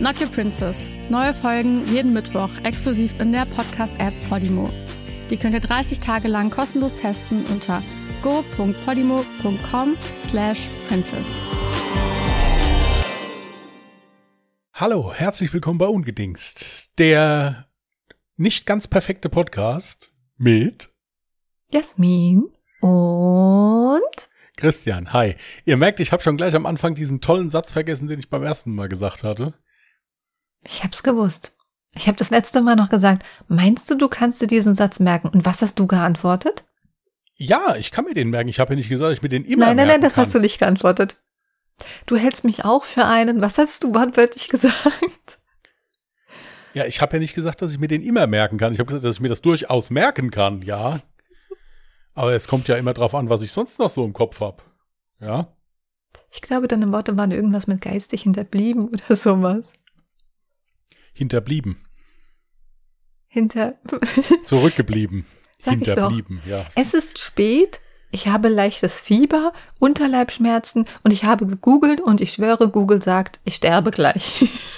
Not Your Princess. Neue Folgen jeden Mittwoch exklusiv in der Podcast-App Podimo. Die könnt ihr 30 Tage lang kostenlos testen unter go.podimo.com slash princess. Hallo, herzlich willkommen bei Ungedingst, der nicht ganz perfekte Podcast mit Jasmin und Christian. Hi. Ihr merkt, ich habe schon gleich am Anfang diesen tollen Satz vergessen, den ich beim ersten Mal gesagt hatte. Ich hab's gewusst. Ich habe das letzte Mal noch gesagt, meinst du, du kannst dir diesen Satz merken? Und was hast du geantwortet? Ja, ich kann mir den merken. Ich habe ja nicht gesagt, ich mir den immer nein, nein, nein, das kann. hast du nicht geantwortet. Du hältst mich auch für einen. Was hast du wortwörtlich gesagt? Ja, ich habe ja nicht gesagt, dass ich mir den immer merken kann. Ich habe gesagt, dass ich mir das durchaus merken kann, ja. Aber es kommt ja immer drauf an, was ich sonst noch so im Kopf hab. Ja. Ich glaube, deine Worte waren irgendwas mit geistig hinterblieben oder sowas. Hinterblieben. Hinter. Zurückgeblieben. Sag. Hinterblieben, ja. Es ist spät. Ich habe leichtes Fieber, Unterleibschmerzen und ich habe gegoogelt und ich schwöre, Google sagt, ich sterbe gleich.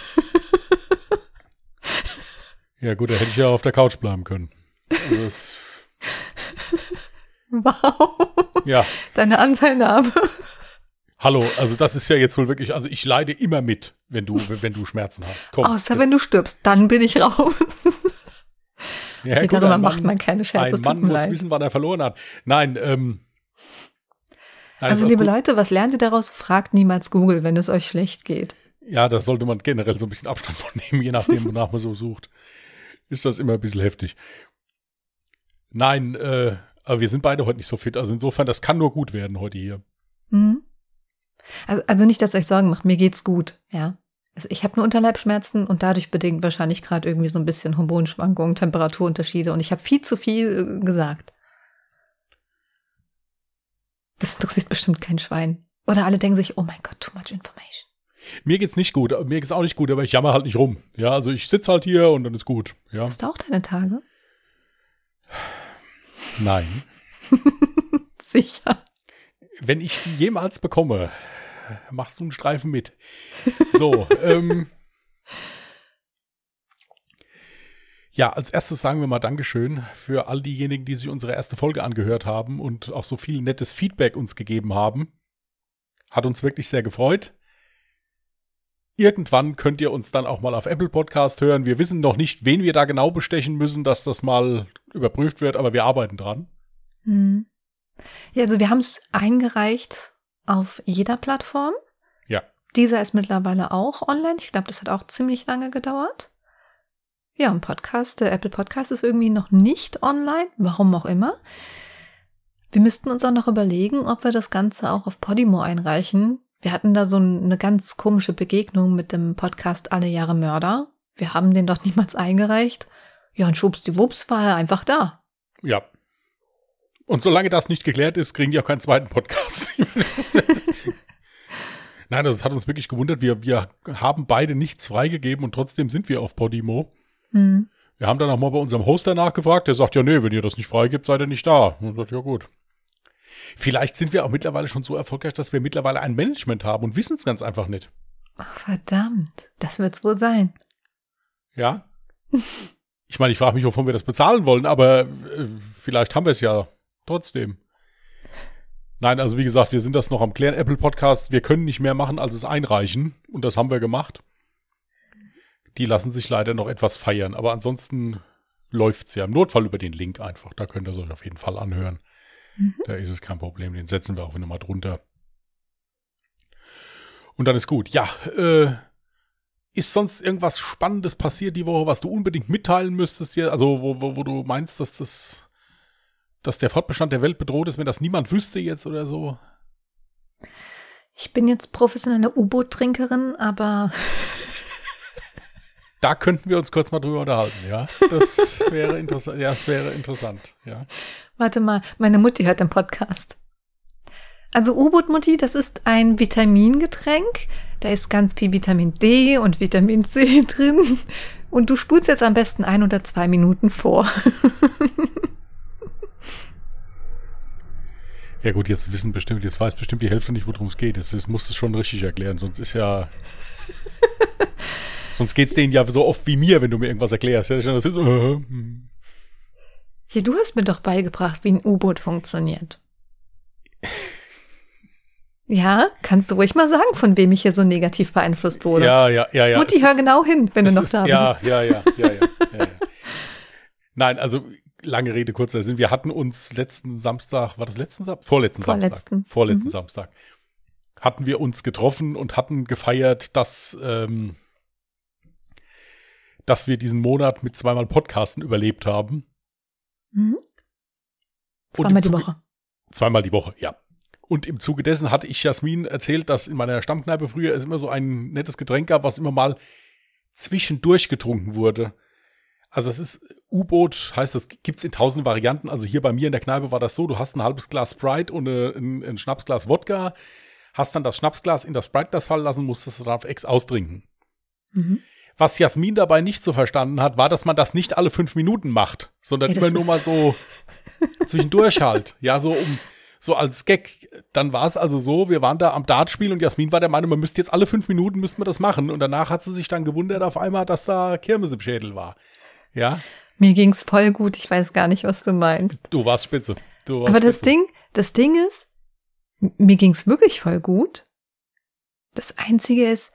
Ja, gut, da hätte ich ja auf der Couch bleiben können. Also wow. ja. Deine Anteilnahme. Hallo, also das ist ja jetzt wohl wirklich, also ich leide immer mit, wenn du, wenn du Schmerzen hast. Komm, Außer jetzt. wenn du stirbst, dann bin ich raus. ja, Okay, gut, darüber macht man keine Scherze, Ein Mann muss leid. wissen, wann er verloren hat. Nein, ähm. Nein, Also, liebe gut. Leute, was lernt ihr daraus? Fragt niemals Google, wenn es euch schlecht geht. Ja, da sollte man generell so ein bisschen Abstand von nehmen, je nachdem, wonach man so sucht. Ist das immer ein bisschen heftig. Nein, äh, aber wir sind beide heute nicht so fit. Also insofern, das kann nur gut werden heute hier. Hm? Also, also nicht, dass euch Sorgen macht, mir geht's gut, ja. Also ich habe nur Unterleibschmerzen und dadurch bedingt wahrscheinlich gerade irgendwie so ein bisschen Hormonschwankungen, Temperaturunterschiede und ich habe viel zu viel äh, gesagt. Das interessiert bestimmt kein Schwein. Oder alle denken sich, oh mein Gott, too much information. Mir geht's nicht gut, mir geht's auch nicht gut, aber ich jammer halt nicht rum. Ja, also ich sitze halt hier und dann ist gut. Ja, Hast du auch deine Tage? nein. Sicher. Wenn ich die jemals bekomme, machst du einen Streifen mit. So, ähm. Ja, als erstes sagen wir mal Dankeschön für all diejenigen, die sich unsere erste Folge angehört haben und auch so viel nettes Feedback uns gegeben haben. Hat uns wirklich sehr gefreut. Irgendwann könnt ihr uns dann auch mal auf Apple Podcast hören. Wir wissen noch nicht, wen wir da genau bestechen müssen, dass das mal überprüft wird, aber wir arbeiten dran. Hm. Ja, also wir haben es eingereicht auf jeder Plattform. Ja. Dieser ist mittlerweile auch online. Ich glaube, das hat auch ziemlich lange gedauert. Ja, ein Podcast, der Apple Podcast ist irgendwie noch nicht online, warum auch immer. Wir müssten uns auch noch überlegen, ob wir das Ganze auch auf Podimo einreichen. Wir hatten da so eine ganz komische Begegnung mit dem Podcast Alle Jahre Mörder. Wir haben den dort niemals eingereicht. Ja, und schwuppsdiwupps war er einfach da. Ja. Und solange das nicht geklärt ist, kriegen die auch keinen zweiten Podcast. Nein, das hat uns wirklich gewundert. Wir, wir haben beide nichts freigegeben und trotzdem sind wir auf Podimo. Hm. Wir haben dann auch mal bei unserem Hoster nachgefragt. Der sagt, ja, nee, wenn ihr das nicht freigibt, seid ihr nicht da. Und dachte, ja, gut. Vielleicht sind wir auch mittlerweile schon so erfolgreich, dass wir mittlerweile ein Management haben und wissen es ganz einfach nicht. Ach, verdammt. Das wird's wohl sein. Ja? Ich meine, ich frage mich, wovon wir das bezahlen wollen, aber äh, vielleicht haben wir es ja trotzdem. Nein, also wie gesagt, wir sind das noch am klären. Apple Podcast, wir können nicht mehr machen, als es einreichen. Und das haben wir gemacht. Die lassen sich leider noch etwas feiern. Aber ansonsten läuft's ja. Im Notfall über den Link einfach. Da könnt ihr es euch auf jeden Fall anhören. Da ist es kein Problem. Den setzen wir auch nochmal drunter. Und dann ist gut. Ja, äh, ist sonst irgendwas Spannendes passiert die Woche, was du unbedingt mitteilen müsstest dir? Also, wo, wo, wo du meinst, dass das, dass der Fortbestand der Welt bedroht ist, wenn das niemand wüsste jetzt oder so? Ich bin jetzt professionelle U-Boot-Trinkerin, aber Da könnten wir uns kurz mal drüber unterhalten, ja. Das wäre interessant. Ja, das wäre interessant, ja. Warte mal, meine Mutti hört den Podcast. Also U-Boot-Mutti, das ist ein Vitamingetränk. Da ist ganz viel Vitamin D und Vitamin C drin. Und du spulst jetzt am besten ein oder zwei Minuten vor. Ja gut, jetzt wissen bestimmt, jetzt weiß bestimmt die Hälfte nicht, worum es geht. Jetzt, jetzt musst du es schon richtig erklären, sonst ist ja... sonst geht's denen ja so oft wie mir, wenn du mir irgendwas erklärst. Ja, das ist, äh. Ja, du hast mir doch beigebracht, wie ein U-Boot funktioniert. Ja, kannst du ruhig mal sagen, von wem ich hier so negativ beeinflusst wurde. ja, ja, ja, ja. Mutti, hör ist- genau hin, wenn du noch ist, da ja, bist. Ja, ja, ja, ja, ja, ja. Nein, also lange Rede, kurzer Sinn. Wir hatten uns letzten Samstag, war das letzten Samstag? Vorletzten, Vorletzten. Samstag. Vorletzten Mhm. Samstag. Hatten wir uns getroffen und hatten gefeiert, dass, ähm, dass wir diesen Monat mit zweimal Podcasten überlebt haben. Mhm. Zweimal im die Woche. Zweimal die Woche, ja. Und im Zuge dessen hatte ich Jasmin erzählt, dass in meiner Stammkneipe früher es immer so ein nettes Getränk gab, was immer mal zwischendurch getrunken wurde. Also es ist U-Boot, heißt das, gibt's in tausend Varianten. Also hier bei mir in der Kneipe war das so, du hast ein halbes Glas Sprite und äh, ein, ein Schnapsglas Wodka, hast dann das Schnapsglas in das Sprite-Glas fallen lassen, musstest du dann auf Ex austrinken. Mhm. Was Jasmin dabei nicht so verstanden hat, war, dass man das nicht alle fünf Minuten macht, sondern Ja, immer nur mal so zwischendurch halt. Ja, so um, so als Gag. Dann war es also so, wir waren da am Dartspiel und Jasmin war der Meinung, man müsste jetzt alle fünf Minuten müssten wir das machen. Und danach hat sie sich dann gewundert auf einmal, dass da Kirmes im Schädel war. Ja, Mir ging's voll gut, ich weiß gar nicht, was du meinst. du warst spitze. Du warst Aber das spitze. Ding, das Ding ist, mir ging's wirklich voll gut. Das Einzige ist,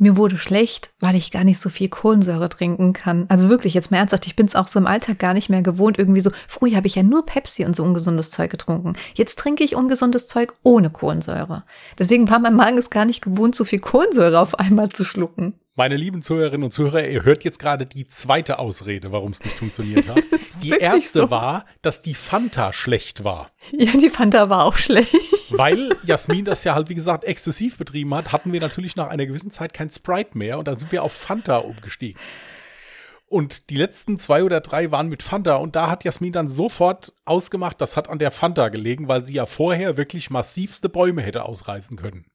mir wurde schlecht, weil ich gar nicht so viel Kohlensäure trinken kann. Also wirklich, jetzt mal ernsthaft, ich bin's auch so im Alltag gar nicht mehr gewohnt. Irgendwie so, früher habe ich ja nur Pepsi und so ungesundes Zeug getrunken. Jetzt trinke ich ungesundes Zeug ohne Kohlensäure. Deswegen war mein Magen es gar nicht gewohnt, so viel Kohlensäure auf einmal zu schlucken. Meine lieben Zuhörerinnen und Zuhörer, ihr hört jetzt gerade die zweite Ausrede, warum es nicht funktioniert hat. Die erste so. war, dass die Fanta schlecht war. Ja, die Fanta war auch schlecht. Weil Jasmin das ja halt, wie gesagt, exzessiv betrieben hat, hatten wir natürlich nach einer gewissen Zeit kein Sprite mehr und dann sind wir auf Fanta umgestiegen. Und die letzten zwei oder drei waren mit Fanta und da hat Jasmin dann sofort ausgemacht, das hat an der Fanta gelegen, weil sie ja vorher wirklich massivste Bäume hätte ausreißen können.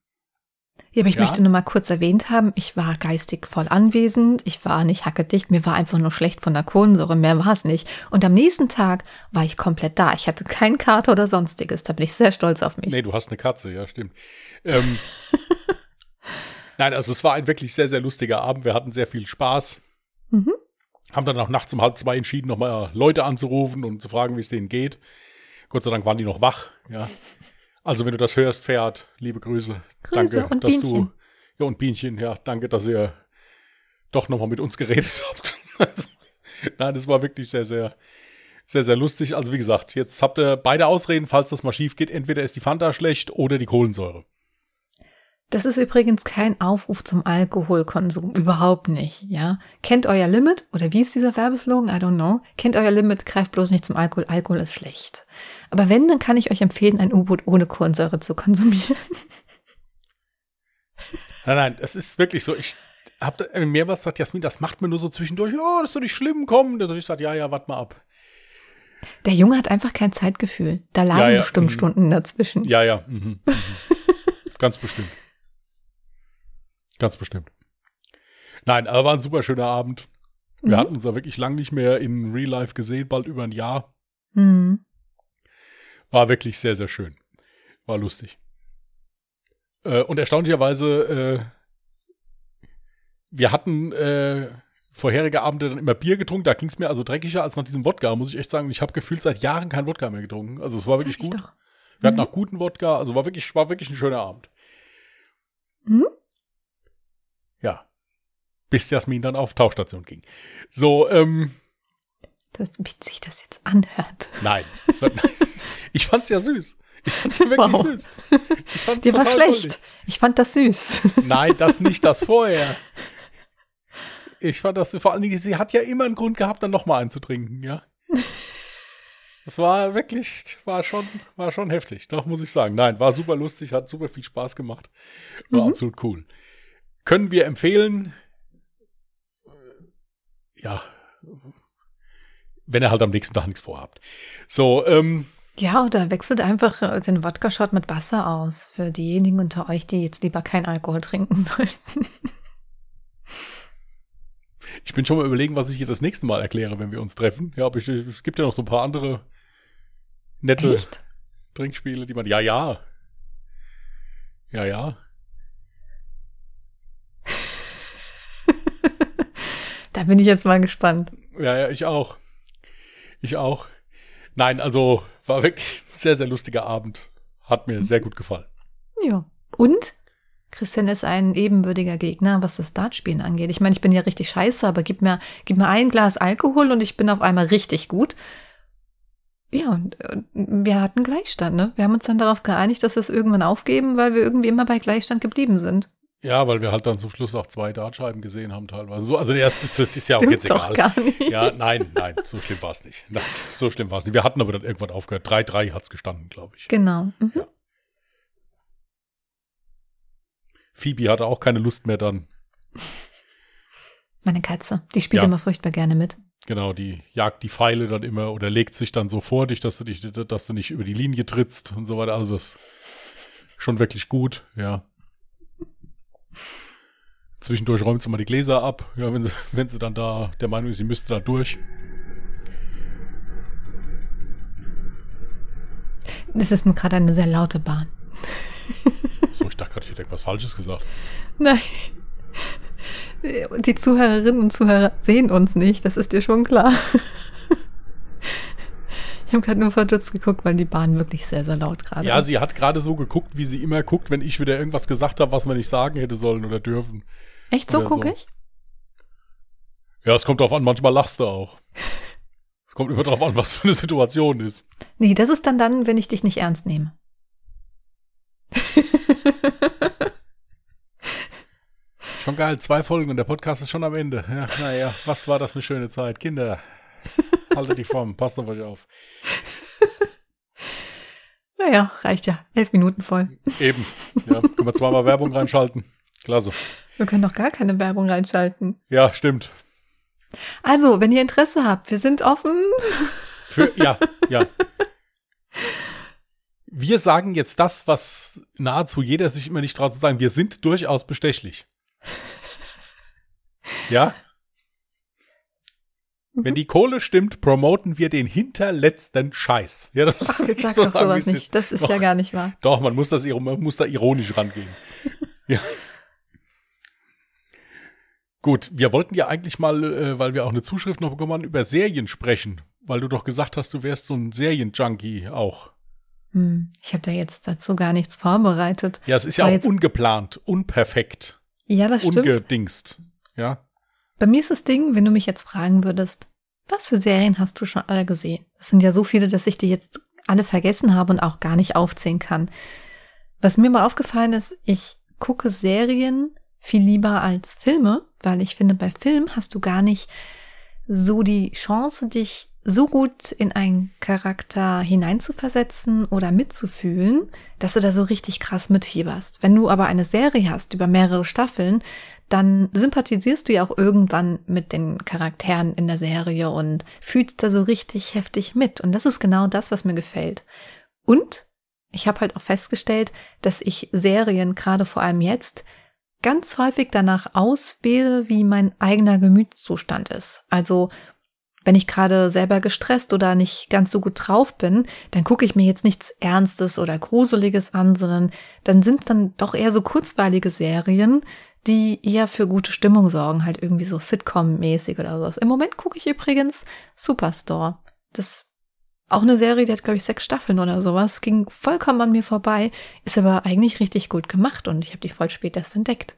Ja, aber ich Ja. möchte nur mal kurz erwähnt haben, ich war geistig voll anwesend, ich war nicht hackedicht, mir war einfach nur schlecht von der Kohlensäure, mehr war es nicht. Und am nächsten Tag war ich komplett da. Ich hatte keinen Kater oder sonstiges, da bin ich sehr stolz auf mich. Nee, du hast eine Katze, ja, stimmt. Ähm, Nein, also es war ein wirklich sehr, sehr lustiger Abend. Wir hatten sehr viel Spaß. Mhm. Haben dann auch nachts um halb zwei entschieden, nochmal Leute anzurufen und zu fragen, wie es denen geht. Gott sei Dank waren die noch wach, ja. Also, wenn du das hörst, Pferd, liebe Grüße. Grüße danke, dass Bienchen. du. Ja, und Bienchen, ja, danke, dass ihr doch nochmal mit uns geredet habt. Also, Nein, das war wirklich sehr, sehr, sehr, sehr lustig. Also, wie gesagt, jetzt habt ihr beide Ausreden, falls das mal schief geht. Entweder ist die Fanta schlecht oder die Kohlensäure. Das ist übrigens kein Aufruf zum Alkoholkonsum, überhaupt nicht, ja. Kennt euer Limit, oder wie ist dieser Werbeslogan? I don't know. Kennt euer Limit, greift bloß nicht zum Alkohol, Alkohol ist schlecht. Aber wenn, dann kann ich euch empfehlen, ein U-Boot ohne Kohlensäure zu konsumieren. Nein, nein, es ist wirklich so. Ich habe mehrmals gesagt, Jasmin, das macht mir nur so zwischendurch. Oh, das ist doch nicht schlimm, komm. Hab ich gesagt, ja, ja, warte mal ab. Der Junge hat einfach kein Zeitgefühl. Da lagen Ja, ja, bestimmt mhm. Stunden dazwischen. Ja, ja. Mhm, mhm. Ganz bestimmt. Ganz bestimmt. Nein, aber war ein super schöner Abend. Wir Mhm. hatten uns ja wirklich lang nicht mehr in Real Life gesehen, bald über ein Jahr. Mhm. War wirklich sehr, sehr schön. War lustig. Äh, und erstaunlicherweise, äh, wir hatten äh, vorherige Abende dann immer Bier getrunken. Da ging es mir also dreckiger als nach diesem Wodka, muss ich echt sagen. Ich habe gefühlt seit Jahren kein Wodka mehr getrunken. Also es war wirklich Sag ich gut. Wir hatten Mhm. auch guten Wodka, also war wirklich, war wirklich ein schöner Abend. Mhm. Ja. Bis Jasmin dann auf Tauchstation ging. So, ähm, Das, wie sich das jetzt anhört. nein. es war, ich fand's ja süß. Ich fand's ja wirklich Wow. süß. Ich fand's Dir war schlecht. goldig. Ich fand das süß. Nein, das nicht, das vorher. Ich fand das, vor allen Dingen, sie hat ja immer einen Grund gehabt, dann nochmal einzutrinken, ja. Das war wirklich, war schon, war schon heftig, doch muss ich sagen. Nein, war super lustig, hat super viel Spaß gemacht. War Mhm. absolut cool. Können wir empfehlen. ja, wenn ihr halt am nächsten Tag nichts vorhabt. So, ähm, Ja, oder wechselt einfach äh, den Wodka-Shot mit Wasser aus. Für diejenigen unter euch, die jetzt lieber kein Alkohol trinken sollten. ich bin schon mal überlegen, was ich hier das nächste Mal erkläre, wenn wir uns treffen. Ja, aber ich, es gibt ja noch so ein paar andere nette Echt? Trinkspiele, die man, ja, ja. Ja, ja. Da bin ich jetzt mal gespannt. Ja, ja, ich auch. Ich auch. Nein, also war wirklich ein sehr, sehr lustiger Abend. Hat mir sehr gut gefallen. Ja. Und? Christian ist ein ebenbürtiger Gegner, was das Dartspielen angeht. Ich meine, ich bin ja richtig scheiße, aber gib mir, gib mir ein Glas Alkohol und ich bin auf einmal richtig gut. Ja, und wir hatten Gleichstand, ne? Wir haben uns dann darauf geeinigt, dass wir es irgendwann aufgeben, weil wir irgendwie immer bei Gleichstand geblieben sind. Ja, weil wir halt dann zum Schluss auch zwei Dartscheiben gesehen haben teilweise. So, also das ist, das ist ja auch Stimmt jetzt doch egal. gar nicht. Ja, nein, nein, so schlimm war es nicht. Nein, so schlimm war es nicht. Wir hatten aber dann irgendwann aufgehört. 3-3 hat's gestanden, glaube ich. Genau. Mhm. Phoebe hatte auch keine Lust mehr dann. Meine Katze, die spielt Ja. immer furchtbar gerne mit. Genau, die jagt die Pfeile dann immer oder legt sich dann so vor dich, dass du dich, dass du nicht über die Linie trittst und so weiter. Also das ist schon wirklich gut, ja. Zwischendurch räumt sie mal die Gläser ab, ja, wenn sie, wenn sie dann da der Meinung ist, sie müsste da durch. Es ist gerade eine sehr laute Bahn. So, ich dachte gerade, ich hätte irgendwas Falsches gesagt. Nein. Die Zuhörerinnen und Zuhörer sehen uns nicht, das ist dir schon klar. Ich habe gerade nur verdutzt geguckt, weil die Bahn wirklich sehr, sehr laut gerade Ja, ist. sie hat gerade so geguckt, wie sie immer guckt, wenn ich wieder irgendwas gesagt habe, was man nicht sagen hätte sollen oder dürfen. Echt, so gucke so. ich? Ja, es kommt drauf an, manchmal lachst du auch. Es kommt immer drauf an, was für eine Situation ist. Nee, das ist dann dann, wenn ich dich nicht ernst nehme. Schon geil, zwei Folgen und der Podcast ist schon am Ende. Ja, naja, was war das eine schöne Zeit. Kinder, haltet die Form, passt auf euch auf. Naja, reicht ja. Elf Minuten voll. Eben, ja, können wir zweimal Werbung reinschalten. Klasse. Wir können doch gar keine Werbung reinschalten. Ja, stimmt. Also, wenn ihr Interesse habt, wir sind offen. Für, ja, ja. Wir sagen jetzt das, was nahezu jeder sich immer nicht traut zu sagen. Wir sind durchaus bestechlich. Ja? Wenn die Kohle stimmt, promoten wir den hinterletzten Scheiß. Ja, das Ach, jetzt ich sag so doch sowas nicht. ist. Das ist Doch, ja gar nicht wahr. Doch, man muss, das, man muss da ironisch rangehen. ja. Gut, wir wollten ja eigentlich mal, äh, weil wir auch eine Zuschrift noch bekommen haben, über Serien sprechen. Weil du doch gesagt hast, du wärst so ein Serienjunkie auch. Hm, ich habe da jetzt dazu gar nichts vorbereitet. Ja, es ist ja auch jetzt- ungeplant, unperfekt, Ja, das stimmt. ungedingst. Ja. Bei mir ist das Ding, wenn du mich jetzt fragen würdest, was für Serien hast du schon alle gesehen? Das sind ja so viele, dass ich die jetzt alle vergessen habe und auch gar nicht aufzählen kann. Was mir mal aufgefallen ist, ich gucke Serien viel lieber als Filme, weil ich finde, bei Filmen hast du gar nicht so die Chance, dich so gut in einen Charakter hineinzuversetzen oder mitzufühlen, dass du da so richtig krass mitfieberst. Wenn du aber eine Serie hast über mehrere Staffeln, dann sympathisierst du ja auch irgendwann mit den Charakteren in der Serie und fühlst da so richtig heftig mit. Und das ist genau das, was mir gefällt. Und ich habe halt auch festgestellt, dass ich Serien, gerade vor allem jetzt, ganz häufig danach auswähle, wie mein eigener Gemütszustand ist. Also wenn ich gerade selber gestresst oder nicht ganz so gut drauf bin, dann gucke ich mir jetzt nichts Ernstes oder Gruseliges an, sondern dann sind dann doch eher so kurzweilige Serien, die eher für gute Stimmung sorgen, halt irgendwie so Sitcom-mäßig oder sowas. Im Moment gucke ich übrigens Superstore. Das auch eine Serie, die hat, glaube ich, sechs Staffeln oder sowas. Ging vollkommen an mir vorbei, ist aber eigentlich richtig gut gemacht und ich habe die voll spät erst entdeckt.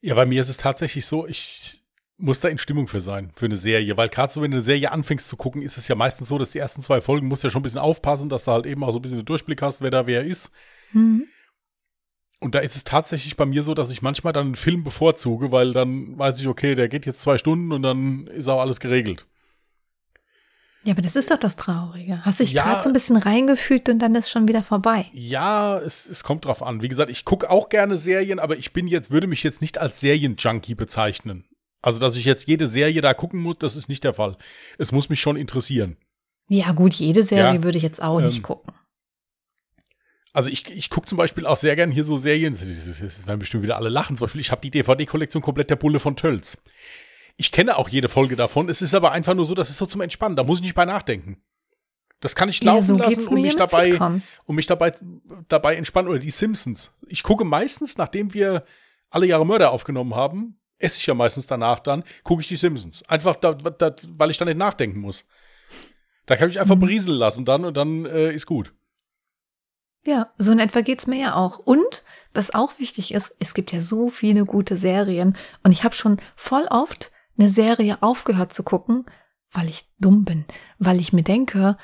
Ja, bei mir ist es tatsächlich so, ich muss da in Stimmung für sein, für eine Serie. Weil gerade so, wenn du eine Serie anfängst zu gucken, ist es ja meistens so, dass die ersten zwei Folgen musst du ja schon ein bisschen aufpassen, dass du halt eben auch so ein bisschen den Durchblick hast, wer da wer ist. Mhm. Und da ist es tatsächlich bei mir so, dass ich manchmal dann einen Film bevorzuge, weil dann weiß ich, okay, der geht jetzt zwei Stunden und dann ist auch alles geregelt. Ja, aber das ist doch das Traurige. Hast dich Ja. gerade so ein bisschen reingefühlt und dann ist schon wieder vorbei. Ja, es, es kommt drauf an. Wie gesagt, ich gucke auch gerne Serien, aber ich bin jetzt, würde mich jetzt nicht als Serienjunkie bezeichnen. Also, dass ich jetzt jede Serie da gucken muss, das ist nicht der Fall. Es muss mich schon interessieren. Ja, gut, jede Serie Ja, würde ich jetzt auch ähm, nicht gucken. Also ich, ich gucke zum Beispiel auch sehr gern hier so Serien, das werden bestimmt wieder alle lachen. Zum Beispiel, ich habe die DVD-Kollektion komplett der Bulle von Tölz. Ich kenne auch jede Folge davon. Es ist aber einfach nur so, das ist so zum Entspannen. Da muss ich nicht bei nachdenken. Das kann ich laufen lassen und mich dabei, und mich dabei, dabei entspannen. Oder die Simpsons. Ich gucke meistens, nachdem wir alle Jahre Mörder aufgenommen haben, esse ich ja meistens danach dann, gucke ich die Simpsons. Einfach, da, da, weil ich dann nicht nachdenken muss. Da kann ich mich einfach Mhm. berieseln lassen dann und dann äh, ist gut. Ja, so in etwa geht's mir ja auch. Und was auch wichtig ist, es gibt ja so viele gute Serien und ich habe schon voll oft eine Serie aufgehört zu gucken, weil ich dumm bin, weil ich mir denke,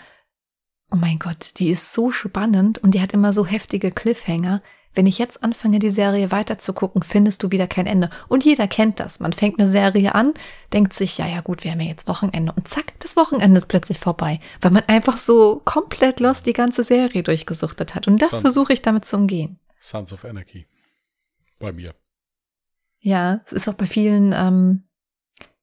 oh mein Gott, die ist so spannend und die hat immer so heftige Cliffhanger. Wenn ich jetzt anfange, die Serie weiter zu gucken, findest du wieder kein Ende. Und jeder kennt das. Man fängt eine Serie an, denkt sich, ja, ja, gut, wir haben ja jetzt Wochenende. Und zack, das Wochenende ist plötzlich vorbei, weil man einfach so komplett lost die ganze Serie durchgesuchtet hat. Und das versuche ich damit zu umgehen. Sons of Anarchy. Bei mir. Ja, es ist auch bei vielen, ähm,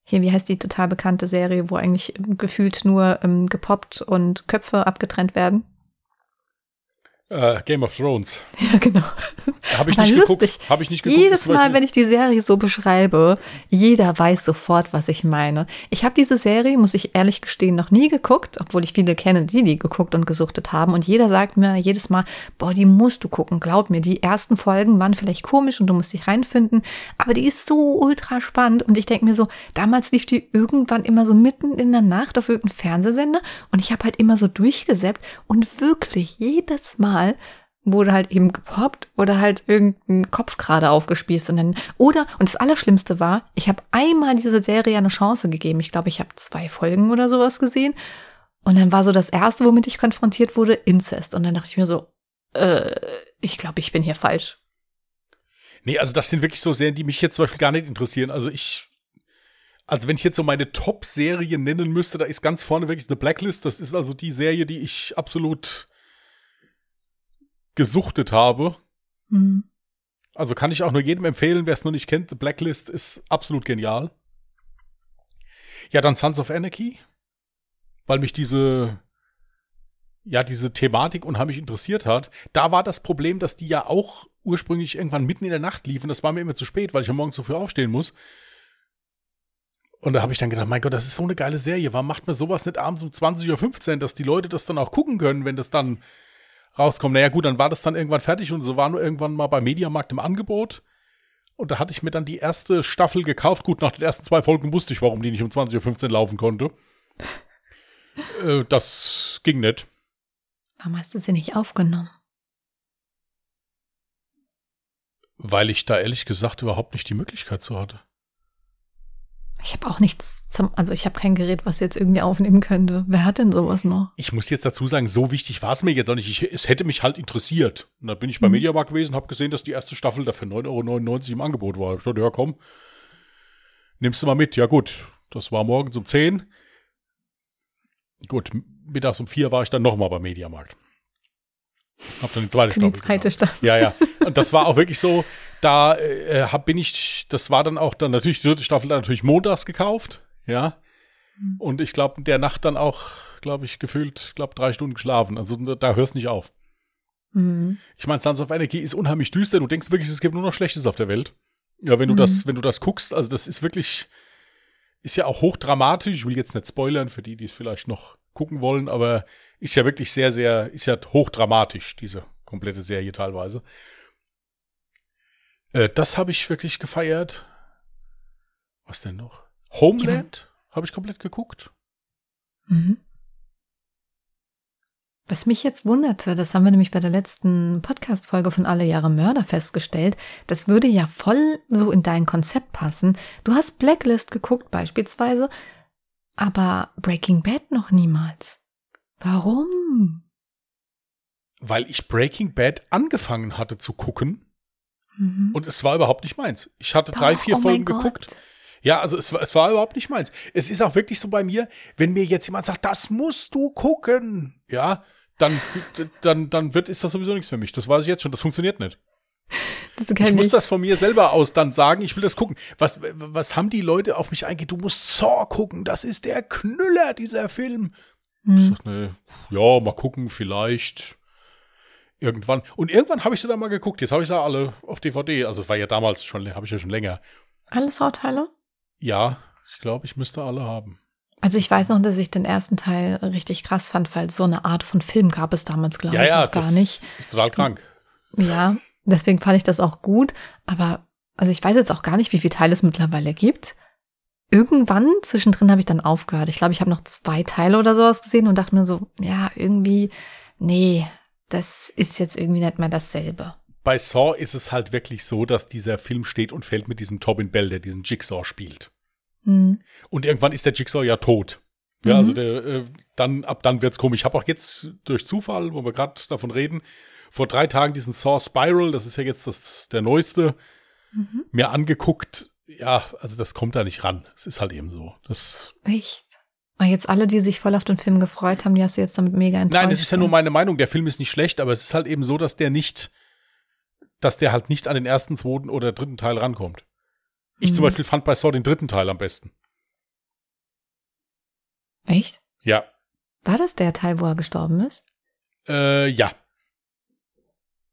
hier, wie heißt die total bekannte Serie, wo eigentlich gefühlt nur ähm, gepoppt und Köpfe abgetrennt werden? Äh, Game of Thrones. Ja, genau. Habe ich nicht geguckt. Habe ich nicht geguckt. Jedes Mal, wenn ich die Serie so beschreibe, jeder weiß sofort, was ich meine. Ich habe diese Serie, muss ich ehrlich gestehen, noch nie geguckt, obwohl ich viele kenne, die die geguckt und gesuchtet haben. Und jeder sagt mir jedes Mal, boah, die musst du gucken. Glaub mir, die ersten Folgen waren vielleicht komisch und du musst dich reinfinden, aber die ist so ultra spannend. Und ich denke mir so, damals lief die irgendwann immer so mitten in der Nacht auf irgendeinem Fernsehsender und ich habe halt immer so durchgesäppt und wirklich jedes Mal wurde halt eben gepoppt oder halt irgendein Kopf gerade aufgespießt und dann oder und das Allerschlimmste war, ich habe einmal diese Serie eine Chance gegeben. Ich glaube, ich habe zwei Folgen oder sowas gesehen und dann war so das erste, womit ich konfrontiert wurde, Inzest und dann dachte ich mir so, äh, ich glaube, ich bin hier falsch. Nee, also das sind wirklich so Serien, die mich jetzt zum Beispiel gar nicht interessieren. Also ich, also wenn ich jetzt so meine Top-Serien nennen müsste, da ist ganz vorne wirklich The Blacklist. Das ist also die Serie, die ich absolut gesuchtet habe. Hm. Also kann ich auch nur jedem empfehlen, wer es noch nicht kennt. The Blacklist ist absolut genial. Ja, dann Sons of Anarchy, weil mich diese, ja, diese Thematik unheimlich interessiert hat. Da war das Problem, dass die ja auch ursprünglich irgendwann mitten in der Nacht liefen. Das war mir immer zu spät, weil ich ja morgens so früh aufstehen muss. Und da habe ich dann gedacht, mein Gott, das ist so eine geile Serie. Warum macht man sowas nicht abends um 20.15 Uhr, dass die Leute das dann auch gucken können, wenn das dann rauskommt? Naja, gut, dann war das dann irgendwann fertig und so war nur irgendwann mal bei Mediamarkt im Angebot. Und da hatte ich mir dann die erste Staffel gekauft. Gut, nach den ersten zwei Folgen wusste ich, warum die nicht um 20.15 Uhr laufen konnte. äh, das ging nicht. Warum hast du sie nicht aufgenommen? Weil ich da ehrlich gesagt überhaupt nicht die Möglichkeit zu hatte. Ich habe auch nichts zum, also ich habe kein Gerät, was jetzt irgendwie aufnehmen könnte. Wer hat denn sowas noch? Ich muss jetzt dazu sagen, so wichtig war es mir jetzt auch nicht. Ich, es hätte mich halt interessiert. Und dann bin ich bei Mhm. Mediamarkt gewesen, habe gesehen, dass die erste Staffel da für 9,99 Euro im Angebot war. Ich dachte, ja komm, nimmst du mal mit. Ja gut, das war morgens um 10. Gut, mittags um 4 war ich dann nochmal bei Mediamarkt. Hab dann die zweite Für die Staffel zweite. Staffel. Ja, ja. Und das war auch wirklich so, da äh, hab, bin ich, das war dann auch dann natürlich die dritte Staffel dann natürlich montags gekauft, ja. Mhm. Und ich glaube, in der Nacht dann auch, glaube ich, gefühlt, glaube drei Stunden geschlafen. Also da hörst nicht auf. Mhm. Ich meine, Sons of Anarchy ist unheimlich düster. Du denkst wirklich, es gibt nur noch Schlechtes auf der Welt. Ja, wenn du Mhm. das, wenn du das guckst, also das ist wirklich, ist ja auch hochdramatisch. Ich will jetzt nicht spoilern für die, die es vielleicht noch gucken wollen, aber ist ja wirklich sehr, sehr, ist ja hochdramatisch, diese komplette Serie teilweise. Äh, das habe ich wirklich gefeiert. Was denn noch? Homeland habe ich komplett geguckt. Mhm. Was mich jetzt wunderte, das haben wir nämlich bei der letzten Podcast-Folge von Alle Jahre Mörder festgestellt, das würde ja voll so in dein Konzept passen. Du hast Blacklist geguckt beispielsweise, aber Breaking Bad noch niemals. Warum? Weil ich Breaking Bad angefangen hatte zu gucken Mhm. und es war überhaupt nicht meins. Ich hatte drei, Doch, vier oh Folgen Gott. geguckt. Ja, also es, war- es war überhaupt nicht meins. Es ist auch wirklich so bei mir, wenn mir jetzt jemand sagt, das musst du gucken, ja, dann, dann, dann wird, ist das sowieso nichts für mich. Das weiß ich jetzt schon, das funktioniert nicht. Das Ich muss das von mir selber aus dann sagen, ich will das gucken. Was, was haben die Leute auf mich eingeht? Du musst Saw gucken, das ist der Knüller, dieser Film. Ich Hm. sag, ne, ja, mal gucken, vielleicht irgendwann. Und irgendwann habe ich sie dann mal geguckt. Jetzt habe ich sie alle auf DVD. Also war ja damals schon, habe ich ja schon länger. Alle Saw-Teile? Ja, ich glaube, ich müsste alle haben. Also ich weiß noch, dass ich den ersten Teil richtig krass fand, weil so eine Art von Film gab es damals, glaube ja, ich, ja, noch gar nicht. ist total krank. Ja, deswegen fand ich das auch gut. Aber also ich weiß jetzt auch gar nicht, wie viele Teile es mittlerweile gibt. Irgendwann zwischendrin habe ich dann aufgehört. Ich glaube, ich habe noch zwei Teile oder sowas gesehen und dachte mir so, ja, irgendwie, nee, das ist jetzt irgendwie nicht mehr dasselbe. Bei Saw ist es halt wirklich so, dass dieser Film steht und fällt mit diesem Tobin Bell, der diesen Jigsaw spielt. Hm. Und irgendwann ist der Jigsaw ja tot. Ja, Mhm. also der, äh, dann, ab dann wird's komisch. Ich habe auch jetzt durch Zufall, wo wir gerade davon reden, vor drei Tagen diesen Saw Spiral, das ist ja jetzt das, der neueste, Mhm. mir angeguckt. Ja, also das kommt da nicht ran. Es ist halt eben so. Das, Echt? Und jetzt alle, die sich voll auf den Film gefreut haben, die hast du jetzt damit mega enttäuscht. nein, das ist ja nur meine Meinung. Der Film ist nicht schlecht, aber es ist halt eben so, dass der nicht, dass der halt nicht an den ersten, zweiten oder dritten Teil rankommt. Ich zum Mhm. Beispiel fand bei Saw den dritten Teil am besten. Echt? Ja. War das der Teil, wo er gestorben ist? Äh, ja.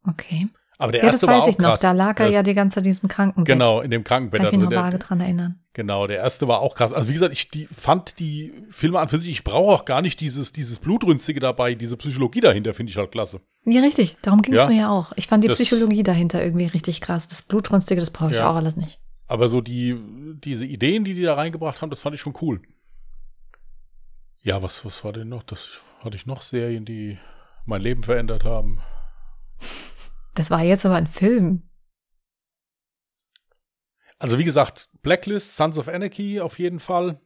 Okay. Aber der Ja, das erste war weiß auch ich noch. krass. Da lag er Das- ja die ganze Zeit in diesem Krankenbett. Genau, in dem Krankenbett. Kann ich mich Also noch der, vage dran erinnern. Genau, der erste war auch krass. Also wie gesagt, ich die, fand die Filme an für sich, ich brauche auch gar nicht dieses, dieses Blutrünstige dabei, diese Psychologie dahinter finde ich halt klasse. Ja, richtig. Darum ging es Ja. mir ja auch. Ich fand die Das- Psychologie dahinter irgendwie richtig krass. Das Blutrünstige, das brauche ich Ja. auch alles nicht. Aber so die, diese Ideen, die die da reingebracht haben, das fand ich schon cool. Ja, was, was war denn noch? Das hatte ich noch Serien, die mein Leben verändert haben. Das war jetzt aber ein Film. Also wie gesagt, Blacklist, Sons of Anarchy auf jeden Fall.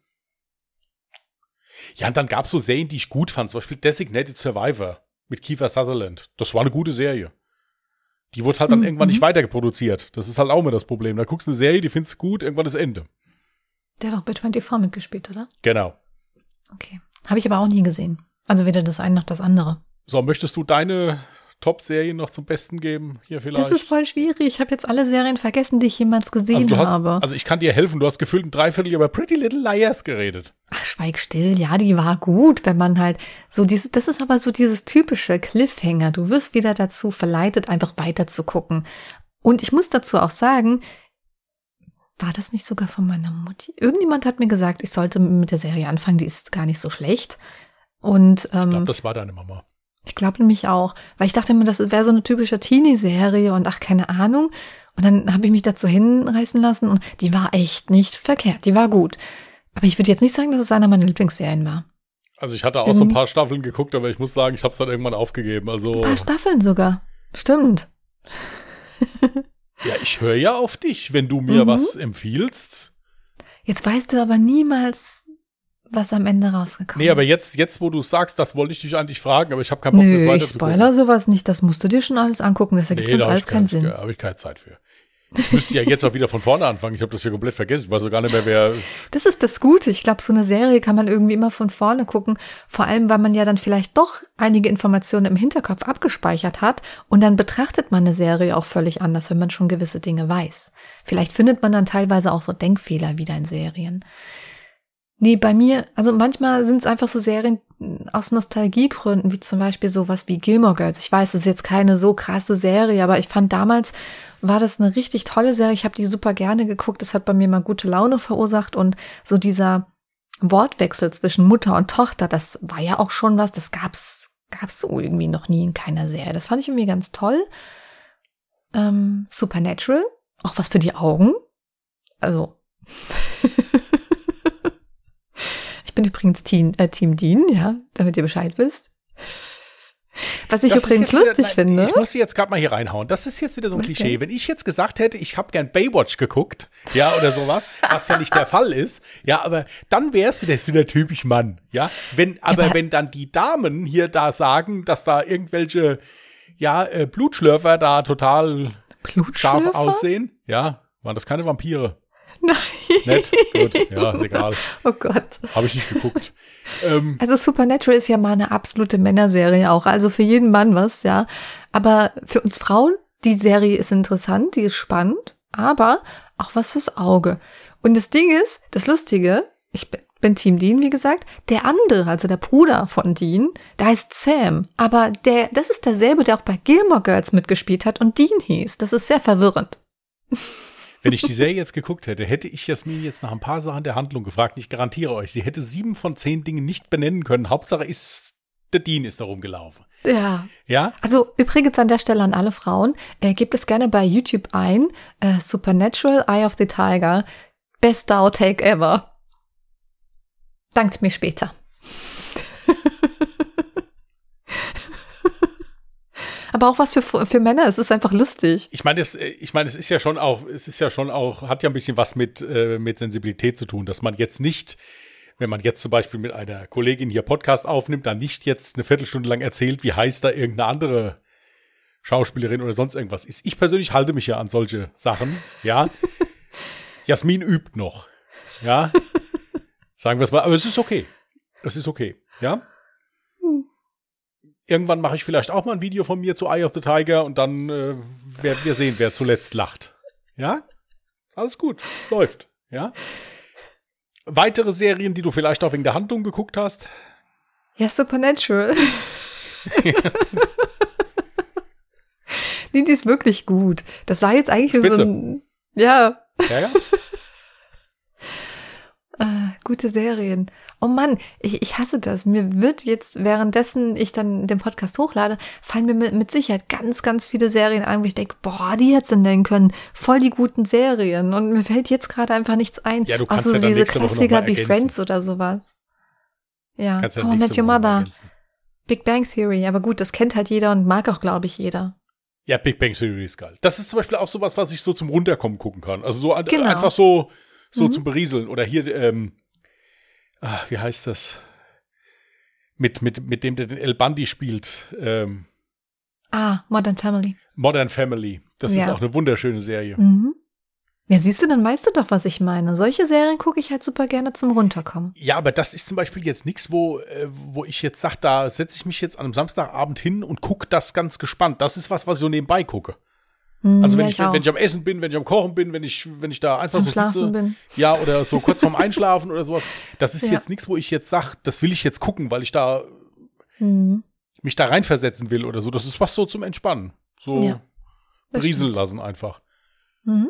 Ja, und dann gab es so Serien, die ich gut fand. Zum Beispiel Designated Survivor mit Kiefer Sutherland. Das war eine gute Serie. Die wurde halt dann Mhm. irgendwann nicht weitergeproduziert. Das ist halt auch immer das Problem. Da guckst du eine Serie, die findest du gut, irgendwann ist Ende. Der hat auch bei 24 mitgespielt, oder? Genau. Okay. Habe ich aber auch nie gesehen. Also weder das eine noch das andere. So, möchtest du deine Top-Serien noch zum Besten geben? Hier vielleicht? Das ist voll schwierig. Ich habe jetzt alle Serien vergessen, die ich jemals gesehen also, hast, habe. also ich kann dir helfen. Du hast gefühlt ein Dreiviertel über Pretty Little Liars geredet. Ach, schweig still. Ja, die war gut, wenn man halt so dieses, das ist aber so dieses typische Cliffhanger. Du wirst wieder dazu verleitet, einfach weiter zu gucken. Und ich muss dazu auch sagen, war das nicht sogar von meiner Mutti? Irgendjemand hat mir gesagt, ich sollte mit der Serie anfangen, die ist gar nicht so schlecht. Und Ich glaube, ähm, das war deine Mama. Ich glaube nämlich auch, weil ich dachte immer, das wäre so eine typische Teenie-Serie und ach, keine Ahnung. Und dann habe ich mich dazu hinreißen lassen und die war echt nicht verkehrt, die war gut. Aber ich würde jetzt nicht sagen, dass es einer meiner Lieblingsserien war. Also ich hatte auch so ein paar Staffeln geguckt, aber ich muss sagen, ich habe es dann irgendwann aufgegeben. Also Ein paar Staffeln sogar. Stimmt. ja, ich höre ja auf dich, wenn du mir Mhm. was empfiehlst. Jetzt weißt du aber niemals, was am Ende rausgekommen Nee, aber jetzt, jetzt, wo du sagst, das wollte ich dich eigentlich fragen, aber ich habe keinen Bock, das Nö, weiter ich spoiler sowas nicht. Das musst du dir schon alles angucken. Das ergibt Nee, sonst da habe alles keinen keine- Sinn. hab ich keine Zeit für. Ich müsste ja jetzt auch wieder von vorne anfangen. Ich habe das ja komplett vergessen. Ich weiß so gar nicht mehr, wer. Das ist das Gute. Ich glaube, so eine Serie kann man irgendwie immer von vorne gucken. Vor allem, weil man ja dann vielleicht doch einige Informationen im Hinterkopf abgespeichert hat. Und dann betrachtet man eine Serie auch völlig anders, wenn man schon gewisse Dinge weiß. Vielleicht findet man dann teilweise auch so Denkfehler wieder in Serien. Nee, bei mir, also manchmal sind es einfach so Serien aus Nostalgiegründen, wie zum Beispiel sowas wie Gilmore Girls. Ich weiß, es ist jetzt keine so krasse Serie, aber ich fand damals war das eine richtig tolle Serie. Ich habe die super gerne geguckt. Das hat bei mir mal gute Laune verursacht und so dieser Wortwechsel zwischen Mutter und Tochter, das war ja auch schon was. Das gab's gab's so irgendwie noch nie in keiner Serie. Das fand ich irgendwie ganz toll. Ähm, Supernatural, auch was für die Augen. Also ich bin übrigens Team, äh, Team Dean, ja, damit ihr Bescheid wisst. Was ich Das übrigens wieder- lustig nein, finde. Ich muss sie jetzt gerade mal hier reinhauen. Das ist jetzt wieder so ein Was Klischee. denn? Wenn ich jetzt gesagt hätte, ich habe gern Baywatch geguckt, ja, oder sowas, was ja nicht der Fall ist, ja, aber dann wäre es wieder, ist wieder typisch Mann, ja. Wenn, aber, aber- wenn dann die Damen hier da sagen, dass da irgendwelche, ja, äh, Blutschlürfer da total scharf aussehen, ja, waren das keine Vampire. Nein. Nett, gut, ja, ist egal. Oh Gott. Habe ich nicht geguckt. ähm, Also Supernatural ist ja mal eine absolute Männerserie auch. Also für jeden Mann was, ja. Aber für uns Frauen die Serie ist interessant, die ist spannend, aber auch was fürs Auge. Und das Ding ist, das Lustige, ich bin Team Dean, wie gesagt, der andere, also der Bruder von Dean, der heißt Sam, aber der, das ist derselbe, der auch bei Gilmore Girls mitgespielt hat und Dean hieß. Das ist sehr verwirrend. Wenn ich die Serie jetzt geguckt hätte, hätte ich Jasmin jetzt nach ein paar Sachen der Handlung gefragt. Ich garantiere euch, sie hätte sieben von zehn Dingen nicht benennen können. Hauptsache ist, der Dean ist darum gelaufen. Ja. Ja? Also übrigens an der Stelle an alle Frauen, äh, gebt es gerne bei YouTube ein. Äh, Supernatural Eye of the Tiger. Best Outtake ever. Dankt mir später. Aber auch was für, für Männer, es ist einfach lustig. Ich meine, es, ich meine, es ist ja schon auch, es ist ja schon auch, hat ja ein bisschen was mit, äh, mit Sensibilität zu tun, dass man jetzt nicht, wenn man jetzt zum Beispiel mit einer Kollegin hier Podcast aufnimmt, dann nicht jetzt eine Viertelstunde lang erzählt, wie heiß da irgendeine andere Schauspielerin oder sonst irgendwas ist. Ich persönlich halte mich ja an solche Sachen, ja. Jasmin übt noch, ja. Sagen wir es mal, aber es ist okay. Es ist okay, ja. Irgendwann mache ich vielleicht auch mal ein Video von mir zu Eye of the Tiger und dann äh, werden wir sehen, wer zuletzt lacht. Ja? Alles gut. Läuft. Ja? Weitere Serien, die du vielleicht auch wegen der Handlung geguckt hast? Ja, Supernatural. nee, die ist wirklich gut. Das war jetzt eigentlich Spitze. so ein. Ja, Ja, ja. äh, gute Serien. Oh Mann, ich, ich hasse das. Mir wird jetzt, währenddessen ich dann den Podcast hochlade, fallen mir mit, mit Sicherheit ganz, ganz viele Serien ein, wo ich denke, boah, die hättest du nennen können. Voll die guten Serien. Und mir fällt jetzt gerade einfach nichts ein. Ja, du kannst außer ja dann diese Klassiker wie. Friends oder sowas. Ja, Kannst ja nächste Met Your Mother. Big Bang Theory. Aber gut, das kennt halt jeder und mag auch, glaube ich, jeder. Ja, Big Bang Theory ist geil. Das ist zum Beispiel auch sowas, was ich so zum Runterkommen gucken kann. Also so Genau. einfach so, so Mhm. zum Berieseln. Oder hier, ähm, ah, wie heißt das? Mit, mit, mit dem, der den El Bandi spielt. Ähm, Ah, Modern Family. Modern Family. Das ist Ja. auch eine wunderschöne Serie. Mhm. Ja, siehst du, dann weißt du doch, was ich meine. Solche Serien gucke ich halt super gerne zum Runterkommen. Ja, aber das ist zum Beispiel jetzt nichts, wo, äh, wo ich jetzt sage, da setze ich mich jetzt an einem Samstagabend hin und gucke das ganz gespannt. Das ist was, was ich so nebenbei gucke. Mhm, Also wenn ja, ich, auch. wenn ich am Essen bin, wenn ich am Kochen bin, wenn ich, wenn ich da einfach Am so Schlafen sitze. bin. Ja, oder so kurz vorm Einschlafen oder sowas. Das ist Ja. jetzt nichts, wo ich jetzt sage, das will ich jetzt gucken, weil ich da Mhm. mich da reinversetzen will oder so. Das ist was so zum Entspannen. So Ja, das berieseln lassen einfach. Mhm.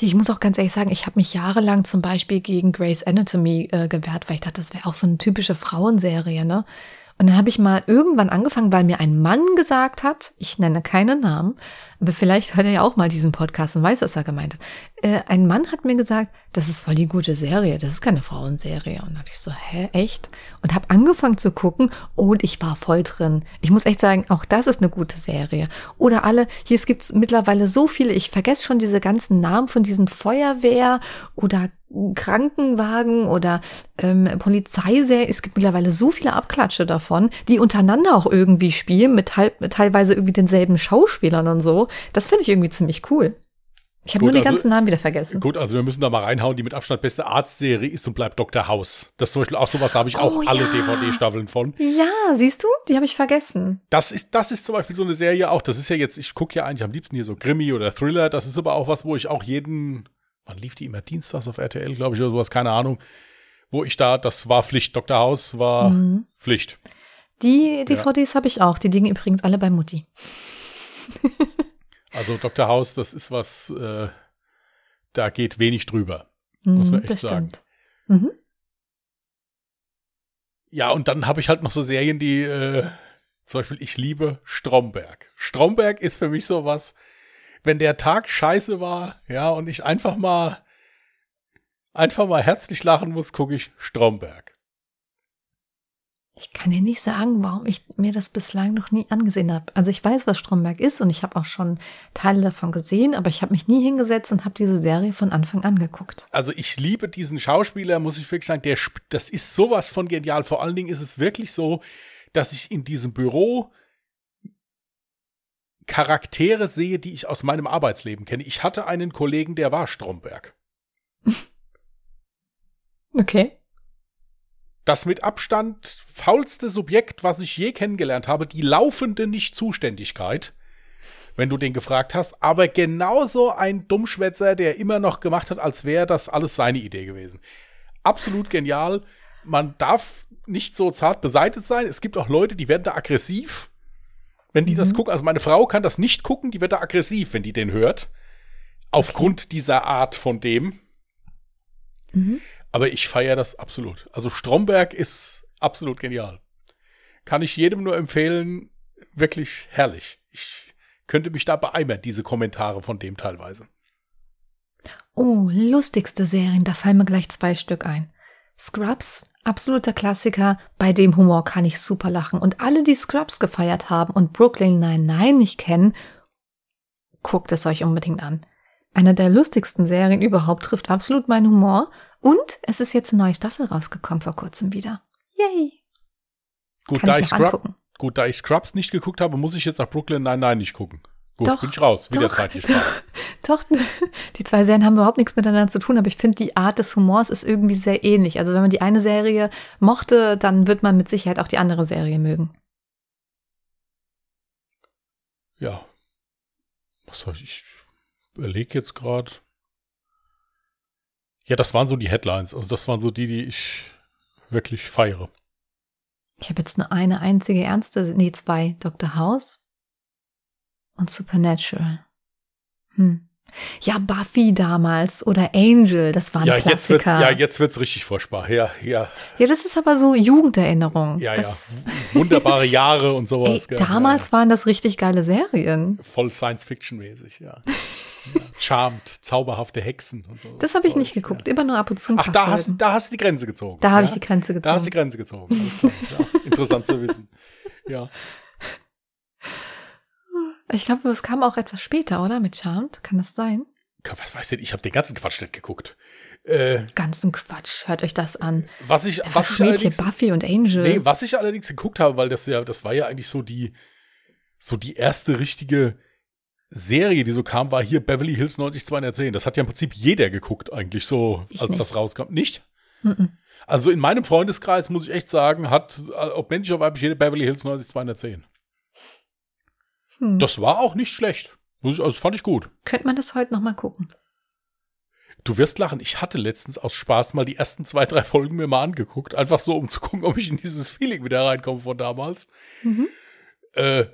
Ich muss auch ganz ehrlich sagen, ich habe mich jahrelang zum Beispiel gegen Grey's Anatomy äh, gewehrt, weil ich dachte, das wäre auch so eine typische Frauenserie, ne? Und dann habe ich mal irgendwann angefangen, weil mir ein Mann gesagt hat, ich nenne keinen Namen, aber vielleicht hört er ja auch mal diesen Podcast und weiß, was er gemeint hat. Äh, ein Mann hat mir gesagt, das ist voll die gute Serie, das ist keine Frauenserie. Und da dachte ich so, hä, echt? Und habe angefangen zu gucken und ich war voll drin. Ich muss echt sagen, auch das ist eine gute Serie. Oder alle, hier es gibt mittlerweile so viele, ich vergesse schon diese ganzen Namen von diesen Feuerwehr oder Krankenwagen oder ähm, Polizeiserien. Es gibt mittlerweile so viele Abklatsche davon, die untereinander auch irgendwie spielen, mit, mit teilweise irgendwie denselben Schauspielern und so. Das finde ich irgendwie ziemlich cool. Ich habe nur die also- ganzen Namen wieder vergessen. Gut, also wir müssen da mal reinhauen. Die mit Abstand beste Arztserie ist und bleibt Dr. House. Das ist zum Beispiel auch sowas, da habe ich auch Oh, alle ja. DVD-Staffeln von. Ja, siehst du? Die habe ich vergessen. Das ist, das ist zum Beispiel so eine Serie auch, das ist ja jetzt, ich gucke ja eigentlich am liebsten hier so Krimi oder Thriller, das ist aber auch was, wo ich auch jeden, wann lief die immer dienstags auf RTL, glaube ich, oder sowas, keine Ahnung, wo ich da, das war Pflicht, Dr. House war Mhm. Pflicht. Die DVDs habe ich auch. Die liegen übrigens alle bei Mutti. Also Dr. House, das ist was, äh, da geht wenig drüber. Muss man Mhm, echt sagen. Mhm. Ja, und dann habe ich halt noch so Serien, die, äh, zum Beispiel, ich liebe Stromberg. Stromberg ist für mich sowas, wenn der Tag scheiße war, ja, und ich einfach mal, einfach mal herzlich lachen muss, gucke ich Stromberg. Ich kann dir nicht sagen, warum ich mir das bislang noch nie angesehen habe. Also ich weiß, was Stromberg ist und ich habe auch schon Teile davon gesehen, aber ich habe mich nie hingesetzt und habe diese Serie von Anfang an geguckt. Also ich liebe diesen Schauspieler, muss ich wirklich sagen, der, das ist sowas von genial. Vor allen Dingen ist es wirklich so, dass ich in diesem Büro Charaktere sehe, die ich aus meinem Arbeitsleben kenne. Ich hatte einen Kollegen, der war Stromberg. Okay. Das mit Abstand faulste Subjekt, was ich je kennengelernt habe, die laufende Nichtzuständigkeit. wenn du den gefragt hast, aber genauso ein Dummschwätzer, der immer noch gemacht hat, als wäre das alles seine Idee gewesen. Absolut genial. Man darf nicht so zart beseitigt sein. Es gibt auch Leute, die werden da aggressiv, wenn die das gucken. Also meine Frau kann das nicht gucken, die wird da aggressiv, wenn die den hört. Aufgrund dieser Art von dem. Aber ich feiere das absolut. Also Stromberg ist absolut genial. Kann ich jedem nur empfehlen. Wirklich herrlich. Ich könnte mich da beeimern, diese Kommentare von dem teilweise. Oh, lustigste Serien, da fallen mir gleich zwei Stück ein. Scrubs, absoluter Klassiker, bei dem Humor kann ich super lachen. Und alle, die Scrubs gefeiert haben und Brooklyn Nine-Nine nicht kennen, guckt es euch unbedingt an. Eine der lustigsten Serien überhaupt trifft absolut meinen Humor. Und es ist jetzt eine neue Staffel rausgekommen vor kurzem wieder. Yay! Gut, Kann da ich ich, Scrub, angucken. gut, da ich Scrubs nicht geguckt habe, muss ich jetzt nach Brooklyn Nein, nein, nicht gucken. Gut, Doch, bin ich raus. Wieder doch. Zeit gespart. Doch, die zwei Serien haben überhaupt nichts miteinander zu tun, aber ich finde, die Art des Humors ist irgendwie sehr ähnlich. Also wenn man die eine Serie mochte, dann wird man mit Sicherheit auch die andere Serie mögen. Ja. Was soll ich? Überlege jetzt gerade. Ja, das waren so die Headlines. Also das waren so die, die ich wirklich feiere. Ich habe jetzt nur eine einzige ernste, nee, zwei. Dr. House und Supernatural. Hm. Ja, Buffy damals oder Angel, das waren Ja, jetzt wird's, Klassiker. ja, jetzt wird's richtig furchtbar. Ja, ja, Ja, das ist aber so Jugenderinnerung. ja, das, ja. Wunderbare Jahre und Ey, sowas. gell? damals waren das richtig geile Serien. ja, ja. voll Science-Fiction-mäßig, ja. ja. Charmed, zauberhafte Hexen und so. Das habe ich nicht geguckt, Ja. immer nur ab und zu. Ach, da hast, da hast du die Grenze gezogen. Da habe ja? ich die Grenze Da hast du die gezogen. Grenze gezogen. Alles klar. Ja, interessant zu wissen. Ja. Ich glaube, es kam auch etwas später, oder? Mit Charmed. Kann das sein? Was weiß denn, ich habe den ganzen Quatsch nicht geguckt. Äh, Ganzen Quatsch. Hört euch das an. was ich, was ich hier Buffy und Angel. nee, was ich allerdings geguckt habe, weil das ja, das war ja eigentlich so die, so die erste richtige Serie, die so kam, war hier Beverly Hills 90210. Das hat ja im Prinzip jeder geguckt, eigentlich so, Ich als nicht. das rauskam. Nicht? Mhm. Also in meinem Freundeskreis, muss ich echt sagen, hat, äh, ob männlich oder weiblich, jeder Beverly Hills 90210. Hm. Das war auch nicht schlecht. Also fand ich gut. Könnte man das heute noch mal gucken? Du wirst lachen, ich hatte letztens aus Spaß mal die ersten zwei, drei Folgen mir mal angeguckt. Einfach so, um zu gucken, ob ich in dieses Feeling wieder reinkomme von damals. Mhm. Äh,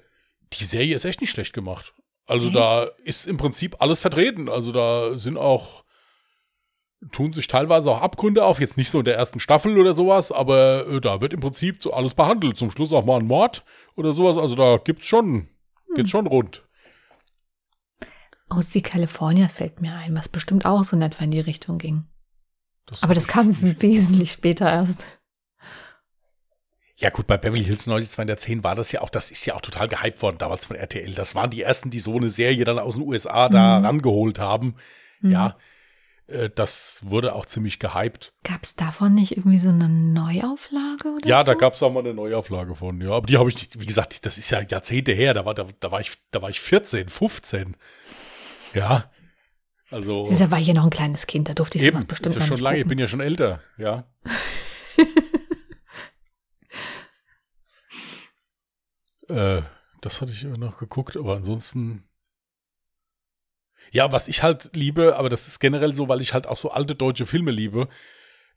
die Serie ist echt nicht schlecht gemacht. Also Echt? da ist im Prinzip alles vertreten. Also da sind auch, tun sich teilweise auch Abgründe auf. Jetzt nicht so in der ersten Staffel oder sowas, aber äh, da wird im Prinzip so alles behandelt. Zum Schluss auch mal ein Mord oder sowas. Also da gibt's schon, geht's schon rund. OC California fällt mir ein, was bestimmt auch so in etwa in die Richtung ging. Das Aber das kam wesentlich später erst. Ja gut, bei Beverly Hills 90210 war das ja auch, das ist ja auch total gehypt worden damals von RTL. Das waren die ersten, die so eine Serie dann aus den USA da Mhm. rangeholt haben. Mhm. Ja, das wurde auch ziemlich gehypt. Gab es davon nicht irgendwie so eine Neuauflage oder Ja, so? da gab es auch mal eine Neuauflage von, ja. Aber die habe ich nicht, wie gesagt, das ist ja Jahrzehnte her, da war, da, da war ich, da war ich 14, 15. Ja. Also. Da war ich ja noch ein kleines Kind, da durfte ich Eben, sowas bestimmt ist ja schon nicht lange, ich gucken. bin ja schon älter, ja. äh, das hatte ich immer noch geguckt, aber ansonsten. Ja, was ich halt liebe, aber das ist generell so, weil ich halt auch so alte deutsche Filme liebe.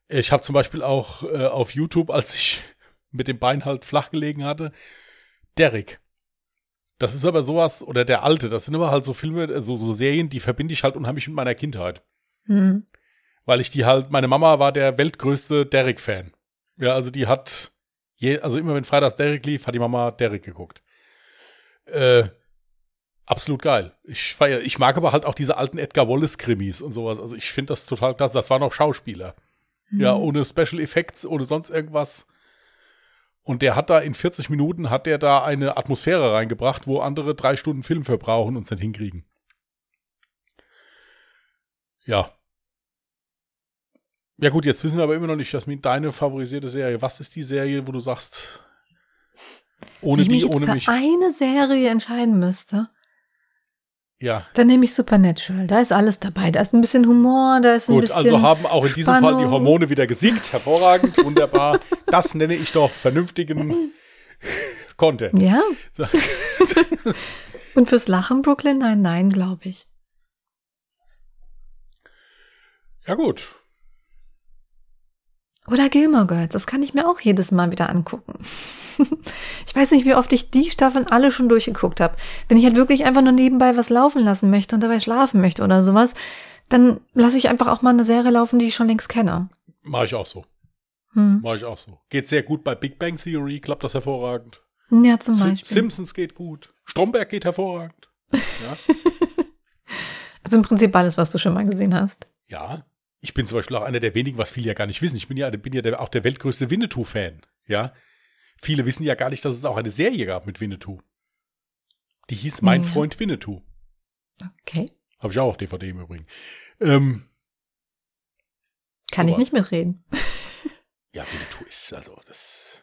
Ich habe zum Beispiel auch äh, auf YouTube, als ich mit dem Bein halt flach gelegen hatte, Derrick. Das ist aber sowas, oder der alte, das sind aber halt so Filme, äh, so, so Serien, die verbinde ich halt unheimlich mit meiner Kindheit Hm. weil ich die halt, meine Mama war der weltgrößte Derrick-Fan. Ja, also die hat, je, also immer wenn Freitags Derrick lief, hat die Mama Derrick geguckt. Äh, absolut geil. Ich feier, ich mag aber halt auch diese alten Edgar Wallace-Krimis und sowas. Also ich finde das total klasse. Das waren auch Schauspieler. Ja, Mhm. ohne Special Effects, ohne sonst irgendwas. Und der hat da in 40 Minuten hat der da eine Atmosphäre reingebracht, wo andere drei Stunden Film verbrauchen und es nicht hinkriegen. Ja. Ja gut, jetzt wissen wir aber immer noch nicht, Jasmin, deine favorisierte Serie. Was ist die Serie, wo du sagst, ohne ich mich die, jetzt ohne für mich? eine Serie entscheiden müsste, Ja, dann nehme ich Supernatural. Da ist alles dabei. Da ist ein bisschen Humor, da ist ein gut. bisschen. Also haben auch in diesem Fall die Spannung. Hormone wieder gesiegt. Hervorragend, wunderbar. Das nenne ich doch vernünftigen Content. Ja, So. Und fürs Lachen Brooklyn? Nein, nein, glaube ich. Ja, gut. Oder Gilmore Girls, das kann ich mir auch jedes Mal wieder angucken. ich weiß nicht, wie oft ich die Staffeln alle schon durchgeguckt habe. Wenn ich halt wirklich einfach nur nebenbei was laufen lassen möchte und dabei schlafen möchte oder sowas, dann lasse ich einfach auch mal eine Serie laufen, die ich schon längst kenne. Mache ich auch so. Hm. Mache ich auch so. Geht sehr gut bei Big Bang Theory, klappt das hervorragend. Ja, zum Sim Beispiel. Simpsons geht gut. Stromberg geht hervorragend. Ja. Also im Prinzip alles, was du schon mal gesehen hast. ja. Ich bin zum Beispiel auch einer der wenigen, was viele ja gar nicht wissen. Ich bin ja, bin ja der, auch der weltgrößte Winnetou-Fan. Ja. Viele wissen ja gar nicht, dass es auch eine Serie gab mit Winnetou. Die hieß Mein Ja. Freund Winnetou. Okay. Habe ich auch auf DVD im Übrigen. Ähm, Kann ich nicht mitreden. ja, Winnetou ist, also das.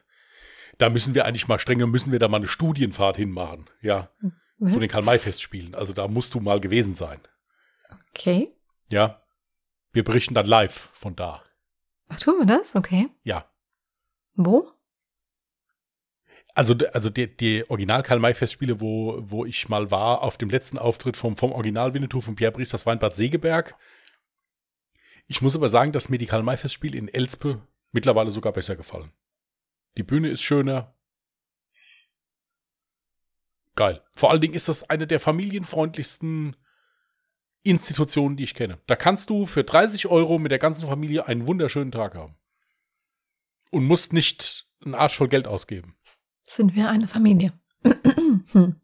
Da müssen wir eigentlich mal strenger, müssen wir da mal eine Studienfahrt hinmachen. Ja. Was? Zu den Karl-May-Festspielen. Also da musst du mal gewesen sein. Okay. Ja. Wir berichten dann live von da. Ach, tun wir das? Okay. Ja. Wo? Also, also die, die Original-Karl-May-Festspiele, wo, wo ich mal war, auf dem letzten Auftritt vom, vom Original-Winnetou von Pierre Brice, das war in Bad Segeberg. Ich muss aber sagen, dass mir die Karl-May-Festspiele in Elspe mittlerweile sogar besser gefallen. Die Bühne ist schöner. Geil. Vor allen Dingen ist das eine der familienfreundlichsten Institutionen, die ich kenne. Da kannst du für 30 Euro mit der ganzen Familie einen wunderschönen Tag haben. Und musst nicht einen Arsch voll Geld ausgeben. Sind wir eine Familie? hm.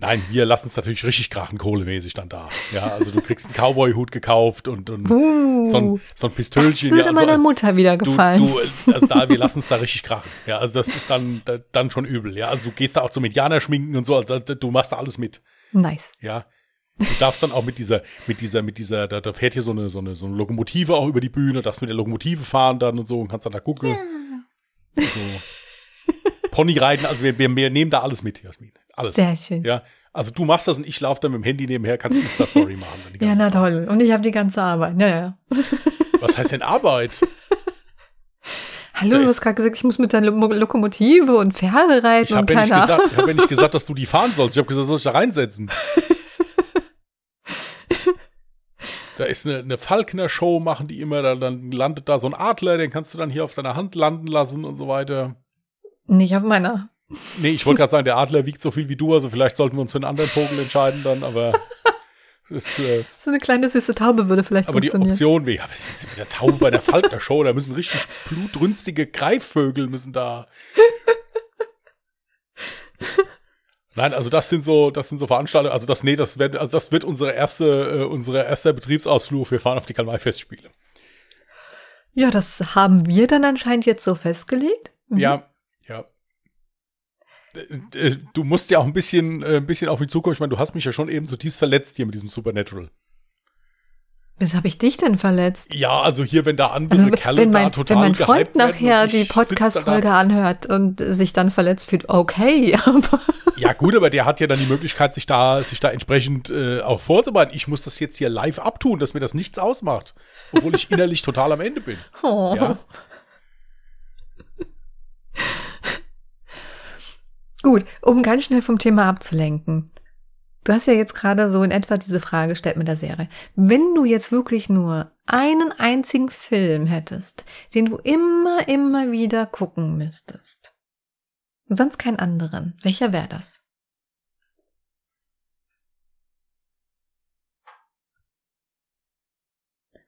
Nein, wir lassen es natürlich richtig krachen, kohlemäßig dann da. Ja, also du kriegst einen Cowboy-Hut gekauft und, und Uh, so, ein, so ein das Pistölchen. würde ja, und meiner Mutter wieder du, gefallen. du, also da, wir lassen es da richtig krachen. Ja, also das ist dann, da- dann schon übel. Ja, also du gehst da auch zum Indianer schminken und so, also du machst da alles mit. nice. Ja. Du darfst dann auch mit dieser, mit dieser, mit dieser, da, da fährt hier so eine, so eine, so eine Lokomotive auch über die Bühne, darfst mit der Lokomotive fahren dann und so und kannst dann da gucken. So. Pony reiten, also wir, wir, wir nehmen da alles mit, Jasmin. Alles. Sehr schön. Ja, also du machst das und ich laufe dann mit dem Handy nebenher, kannst Insta-Story machen. Ja, na Zeit. toll. Und ich habe die ganze Arbeit. Ja, ja. Was heißt denn Arbeit? Hallo, du hast gerade gesagt, ich muss mit der Lo Lokomotive und Pferde reiten Ich und habe ja, nicht keine gesagt- Ahnung. ich hab ja nicht gesagt, dass du die fahren sollst. Ich habe gesagt, soll ich da reinsetzen? Da ist eine, eine Falkner-Show, machen die immer, dann, dann landet da so ein Adler, den kannst du dann hier auf deiner Hand landen lassen und so weiter. Nicht auf meiner. Nee, ich wollte gerade sagen, der Adler wiegt so viel wie du, also vielleicht sollten wir uns für einen anderen Vogel entscheiden dann, aber ist, äh, So eine kleine süße Taube würde vielleicht aber die funktionieren. Option wäre, ja, was ist mit der Taube bei der Falkner-Show? Da müssen richtig blutrünstige Greifvögel müssen da. Nein, also das sind so, das sind so Veranstaltungen, also das, nee, das wird, also das wird unsere erste, äh, unsere erster Betriebsausflug. Wir fahren auf die Karl-May-Festspiele. Ja, das haben wir dann anscheinend jetzt so festgelegt. Mhm. Ja, ja. Äh, äh, Du musst ja auch ein bisschen, äh, ein bisschen auf mich zukommen. Ich meine, du hast mich ja schon eben zutiefst verletzt hier mit diesem Supernatural. Was habe ich dich denn verletzt? Ja, also hier, wenn da andere Also, Kerle wenn mein, da total wenn mein Freund nachher die Podcast-Folge anhört und sich dann verletzt fühlt, okay, aber Ja, gut, aber der hat ja dann die Möglichkeit, sich da, sich da entsprechend äh, auch vorzubereiten. Ich muss das jetzt hier live abtun, dass mir das nichts ausmacht. Obwohl ich innerlich total am Ende bin. oh. Ja. Gut, um ganz schnell vom Thema abzulenken. Du hast ja jetzt gerade so in etwa diese Frage gestellt mit der Serie. Wenn du jetzt wirklich nur einen einzigen Film hättest, den du immer, immer wieder gucken müsstest, sonst keinen anderen, welcher wäre das?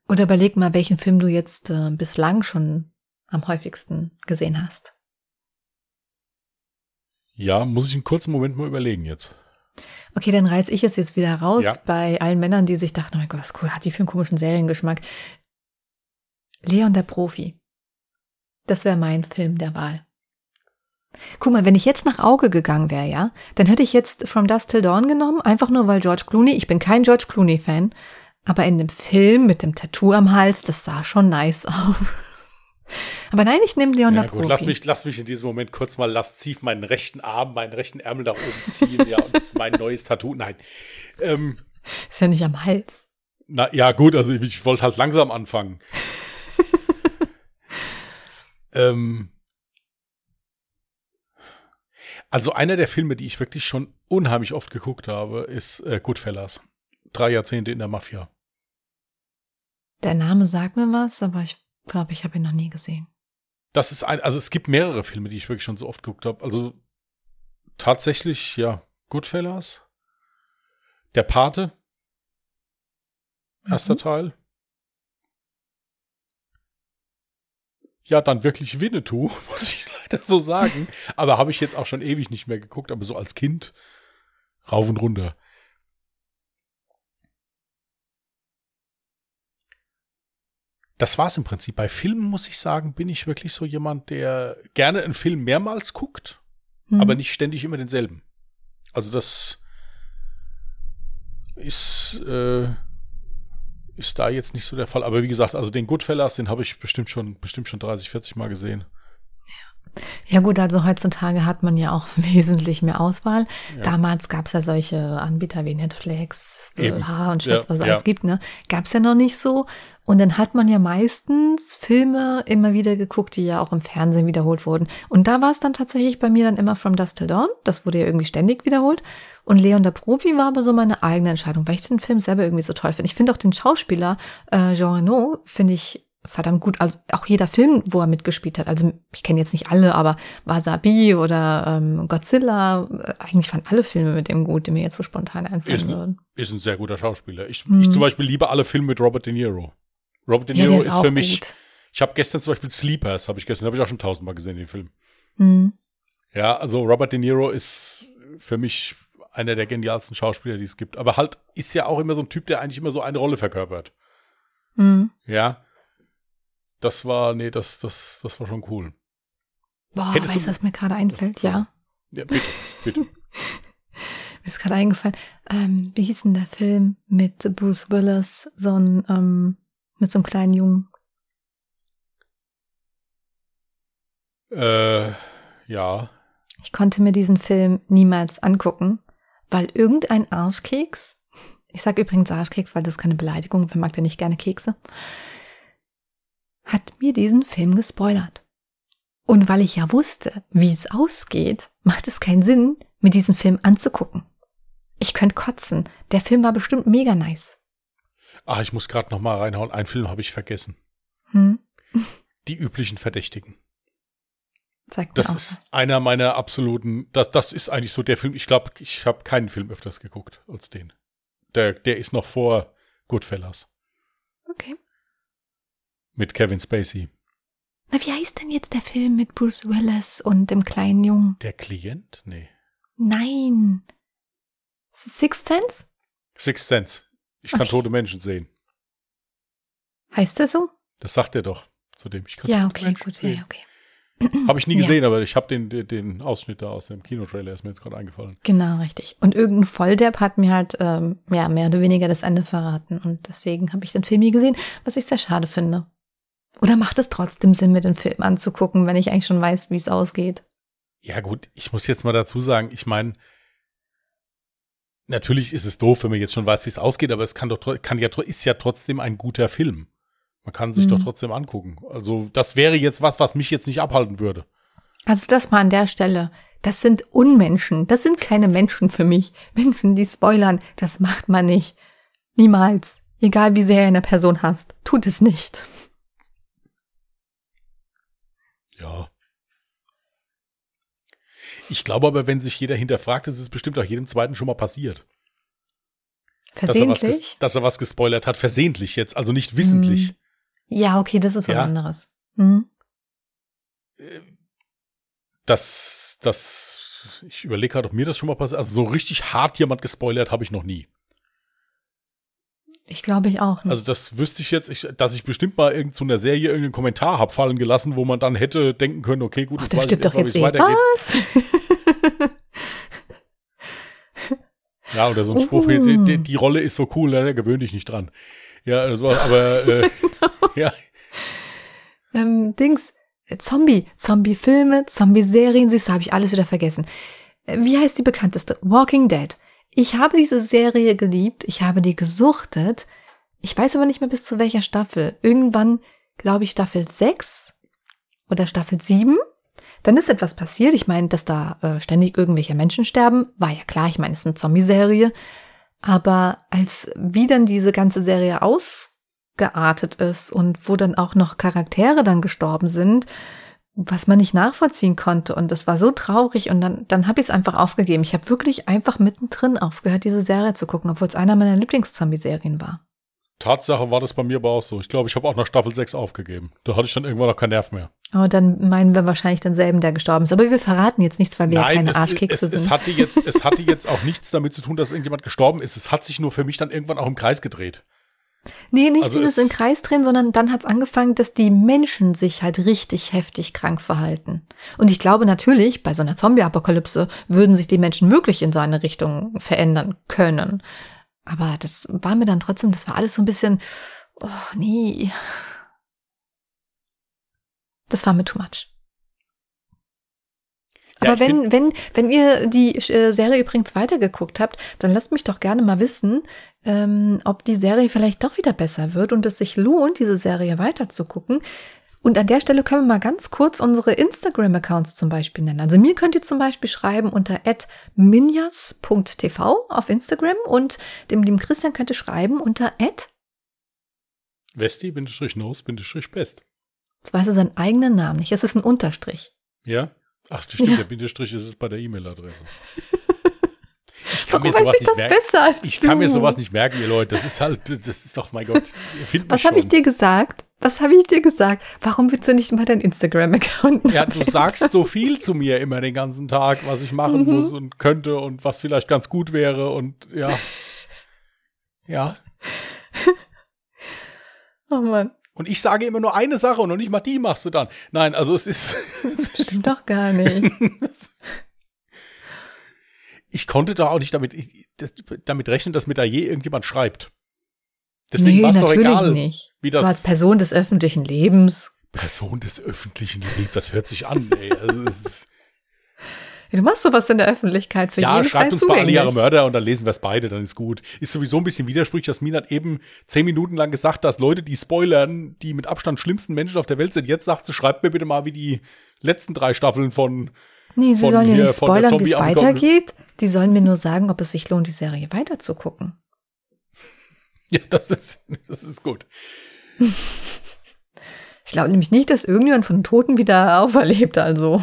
Oder überleg mal, welchen Film du jetzt äh, bislang schon am häufigsten gesehen hast. Ja, muss ich einen kurzen Moment mal überlegen jetzt. Okay, dann reiß ich es jetzt wieder raus Ja. bei allen Männern, die sich dachten, oh mein Gott, was cool, hat die für einen komischen Seriengeschmack. Leon der Profi. Das wäre mein Film der Wahl. Guck mal, wenn ich jetzt nach Auge gegangen wäre, ja, dann hätte ich jetzt From Dusk Till Dawn genommen, einfach nur weil George Clooney, ich bin kein George Clooney-Fan, aber in dem Film mit dem Tattoo am Hals, das sah schon nice aus. aber nein, ich nehme Leon Ja, der gut, Profi. lass mich, lass mich in diesem Moment kurz mal lasziv meinen rechten Arm, meinen rechten Ärmel nach oben ziehen, ja, und mein neues Tattoo. Nein. Ähm, Ist ja nicht am Hals. na, ja, gut, also ich, ich wollte halt langsam anfangen. ähm, Also einer der Filme, die ich wirklich schon unheimlich oft geguckt habe, ist äh, Goodfellas. Drei Jahrzehnte in der Mafia. Der Name sagt mir was, aber ich glaube, ich habe ihn noch nie gesehen. Das ist ein, also es gibt mehrere Filme, die ich wirklich schon so oft geguckt habe. Also tatsächlich, ja, Goodfellas. Der Pate. Erster Mhm. Teil. Ja, dann wirklich Winnetou, muss ich leider so sagen. Aber habe ich jetzt auch schon ewig nicht mehr geguckt, aber so als Kind rauf und runter. Das war's im Prinzip. Bei Filmen muss ich sagen, bin ich wirklich so jemand, der gerne einen Film mehrmals guckt, Hm. aber nicht ständig immer denselben. Also das ist, äh, ist da jetzt nicht so der Fall. Aber wie gesagt, also den Goodfellas, den habe ich bestimmt schon, bestimmt schon 30, 40 Mal gesehen. Ja gut, also heutzutage hat man ja auch wesentlich mehr Auswahl. Ja. Damals gab es ja solche Anbieter wie Netflix. H und Schwätz, Ja, was es ja. alles gibt, ne? Gab es ja noch nicht so. Und dann hat man ja meistens Filme immer wieder geguckt, die ja auch im Fernsehen wiederholt wurden. Und da war es dann tatsächlich bei mir dann immer From Dusk Till Dawn. Das wurde ja irgendwie ständig wiederholt. Und Leon der Profi war aber so meine eigene Entscheidung, weil ich den Film selber irgendwie so toll finde. Ich finde auch den Schauspieler äh, Jean Reno, finde ich verdammt gut. Also auch jeder Film, wo er mitgespielt hat. Also ich kenne jetzt nicht alle, aber Wasabi oder ähm, Godzilla, äh, eigentlich waren alle Filme mit dem gut, die mir jetzt so spontan einfallen Ist, würden. ist ein sehr guter Schauspieler. Ich, Mhm. ich zum Beispiel liebe alle Filme mit Robert De Niro. Robert De Ja, Niro der ist ist, für mich. gut. Ich habe gestern zum Beispiel Sleepers, habe ich gestern, habe ich auch schon tausendmal gesehen, den Film. Mhm. Ja, also Robert De Niro ist für mich einer der genialsten Schauspieler, die es gibt. Aber halt ist ja auch immer so ein Typ, der eigentlich immer so eine Rolle verkörpert. Mhm. Ja. Das war, nee, das, das, das war schon cool. Boah, Hättest weißt du- was mir gerade einfällt? Ja, Ja, bitte, bitte. mir ist gerade eingefallen. Ähm, wie hieß denn der Film mit Bruce Willis, so ein, ähm, mit so einem kleinen Jungen? äh, ja. Ich konnte mir diesen Film niemals angucken, weil irgendein Arschkeks, ich sage übrigens Arschkeks, weil das ist keine Beleidigung, wer mag denn nicht gerne Kekse, hat mir diesen Film gespoilert. Und weil ich ja wusste, wie es ausgeht, macht es keinen Sinn, mir diesen Film anzugucken. Ich könnte kotzen. Der Film war bestimmt mega nice. Ach, ich muss gerade noch mal reinhauen. Einen Film habe ich vergessen. Hm? Die üblichen Verdächtigen. Sagt Das ist was. einer meiner absoluten, das, das ist eigentlich so der Film, ich glaube, ich habe keinen Film öfters geguckt als den. Der, der ist noch vor Goodfellas Okay. Mit Kevin Spacey. Na, wie heißt denn jetzt der Film mit Bruce Willis und dem kleinen Jungen? Der Klient? Nee. Nein. Sixth Sense? Sixth Sense. Ich kann Okay. tote Menschen sehen. Heißt der so? Das sagt er doch zu dem. Ich kann Ja, okay, Menschen gut, ja, sehen. ja, okay. Habe ich nie Ja. gesehen, aber ich habe den, den, den Ausschnitt da aus dem Kinotrailer, ist mir jetzt gerade eingefallen. Genau, richtig. Und irgendein Volldepp hat mir halt ähm, ja mehr oder weniger das Ende verraten und deswegen habe ich den Film nie gesehen, was ich sehr schade finde. Oder macht es trotzdem Sinn, mir den Film anzugucken, wenn ich eigentlich schon weiß, wie es ausgeht? Ja, gut, ich muss jetzt mal dazu sagen, ich meine, natürlich ist es doof, wenn man jetzt schon weiß, wie es ausgeht, aber es kann doch kann ja ist ja trotzdem ein guter Film. Man kann sich Mhm. doch trotzdem angucken. Also, das wäre jetzt was, was mich jetzt nicht abhalten würde. Also das mal an der Stelle. Das sind Unmenschen. Das sind keine Menschen für mich. Menschen, die spoilern, das macht man nicht. Niemals. Egal wie sehr ihr eine Person hasst. Tut es nicht. Ja. Ich glaube aber, wenn sich jeder hinterfragt, ist es bestimmt auch jedem zweiten schon mal passiert. Dass er, was Versehentlich? dass er was gespoilert hat, versehentlich jetzt, also nicht wissentlich. Ja, okay, das ist was Ja. anderes. Hm? Das, das, ich überlege gerade, ob mir das schon mal passiert. Also so richtig hart jemand gespoilert habe ich noch nie. Ich glaube ich auch nicht. Also das wüsste ich jetzt, ich, dass ich bestimmt mal irgend zu einer Serie irgendeinen Kommentar hab fallen gelassen, wo man dann hätte denken können, okay, gut, Ach, ich stirbt doch jetzt eh. weitergeht. Was? Ja, oder so ein Spruch, Uh. die, die, die Rolle ist so cool, ne, gewöhn dich nicht dran. Ja, das war, aber äh, ja, ähm, Dings, äh, Zombie, Zombie-Filme, Zombie-Serien, siehst du, habe ich alles wieder vergessen. Äh, Wie heißt die bekannteste? Walking Dead. Ich habe diese Serie geliebt, ich habe die gesuchtet. Ich weiß aber nicht mehr bis zu welcher Staffel. Irgendwann, glaube ich, Staffel 6 oder Staffel 7. dann ist etwas passiert. Ich meine, dass da äh, ständig irgendwelche Menschen sterben, war ja klar. Ich meine, es ist eine Zombie-Serie. Aber als wie dann diese ganze Serie ausgeartet ist und wo dann auch noch Charaktere dann gestorben sind, was man nicht nachvollziehen konnte. Und das war so traurig. Und dann, dann habe ich es einfach aufgegeben. Ich habe wirklich einfach mittendrin aufgehört, diese Serie zu gucken, obwohl es einer meiner Lieblings-Zombie-Serien war. Tatsache war das bei mir aber auch so. Ich glaube, ich habe auch nach Staffel 6 aufgegeben. Da hatte ich dann irgendwann noch keinen Nerv mehr. Oh, dann meinen wir wahrscheinlich denselben, der gestorben ist. Aber wir verraten jetzt nichts, weil wir Nein, ja keine es, Arschkekse es, sind. es, hatte jetzt, es hatte jetzt auch nichts damit zu tun, dass irgendjemand gestorben ist. Es hat sich nur für mich dann irgendwann auch im Kreis gedreht. Nee, nicht also dieses es- in Kreis drehen, sondern dann hat's angefangen, dass die Menschen sich halt richtig heftig krank verhalten. Und ich glaube natürlich, bei so einer Zombie-Apokalypse würden sich die Menschen wirklich in so eine Richtung verändern können. Aber das war mir dann trotzdem, das war alles so ein bisschen, oh nee. Das war mir too much. Ja, Aber ich wenn, wenn, wenn ihr die äh, Serie übrigens weitergeguckt habt, dann lasst mich doch gerne mal wissen, ähm, ob die Serie vielleicht doch wieder besser wird und es sich lohnt, diese Serie weiterzugucken. Und an der Stelle können wir mal ganz kurz unsere Instagram-Accounts zum Beispiel nennen. Also mir könnt ihr zum Beispiel schreiben unter minjas.tv auf Instagram und dem lieben Christian könnt ihr schreiben unter Westi-Nose-Best. Jetzt weiß er seinen eigenen Namen nicht. Es ist ein Unterstrich. Ja? Ach, das stimmt, Ja. der Bindestrich ist es bei der E-Mail-Adresse. Ich kann Warum mir sowas nicht das merken. Ich kann mir sowas nicht merken, ihr Leute. Das ist halt, das ist doch, mein Gott. Was habe ich dir gesagt? Was habe ich dir gesagt? Warum willst du nicht mal deinen Instagram-Account Ja, du sagst so viel zu mir immer den ganzen Tag, was ich machen Mhm. muss und könnte und was vielleicht ganz gut wäre und ja. Ja. Oh Mann, Und ich sage immer nur eine Sache und noch nicht mal die machst du dann. Nein, also es ist. das stimmt doch gar nicht. ich konnte doch auch nicht damit, das, damit rechnen, dass mir da je irgendjemand schreibt. Deswegen nee, war es doch natürlich egal, nicht. wie so das- als Person des öffentlichen Lebens. Person des öffentlichen Lebens, das hört sich an, ey. Also es ist, Du machst sowas in der Öffentlichkeit für ja, jeden schreibt uns mal alle zugänglich. Jahre Mörder und dann lesen wir es beide, dann ist gut. Ist sowieso ein bisschen widersprüchlich, dass Mina hat eben zehn Minuten lang gesagt, dass Leute, die spoilern, die mit Abstand schlimmsten Menschen auf der Welt sind, jetzt sagt sie, schreibt mir bitte mal, wie die letzten drei Staffeln von Nee, sie von sollen ja nicht spoilern, wie es weitergeht. Die sollen mir nur sagen, ob es sich lohnt, die Serie weiterzugucken. Ja, das ist, das ist gut. Ich glaube nämlich nicht, dass irgendjemand von den Toten wieder auferlebt, also.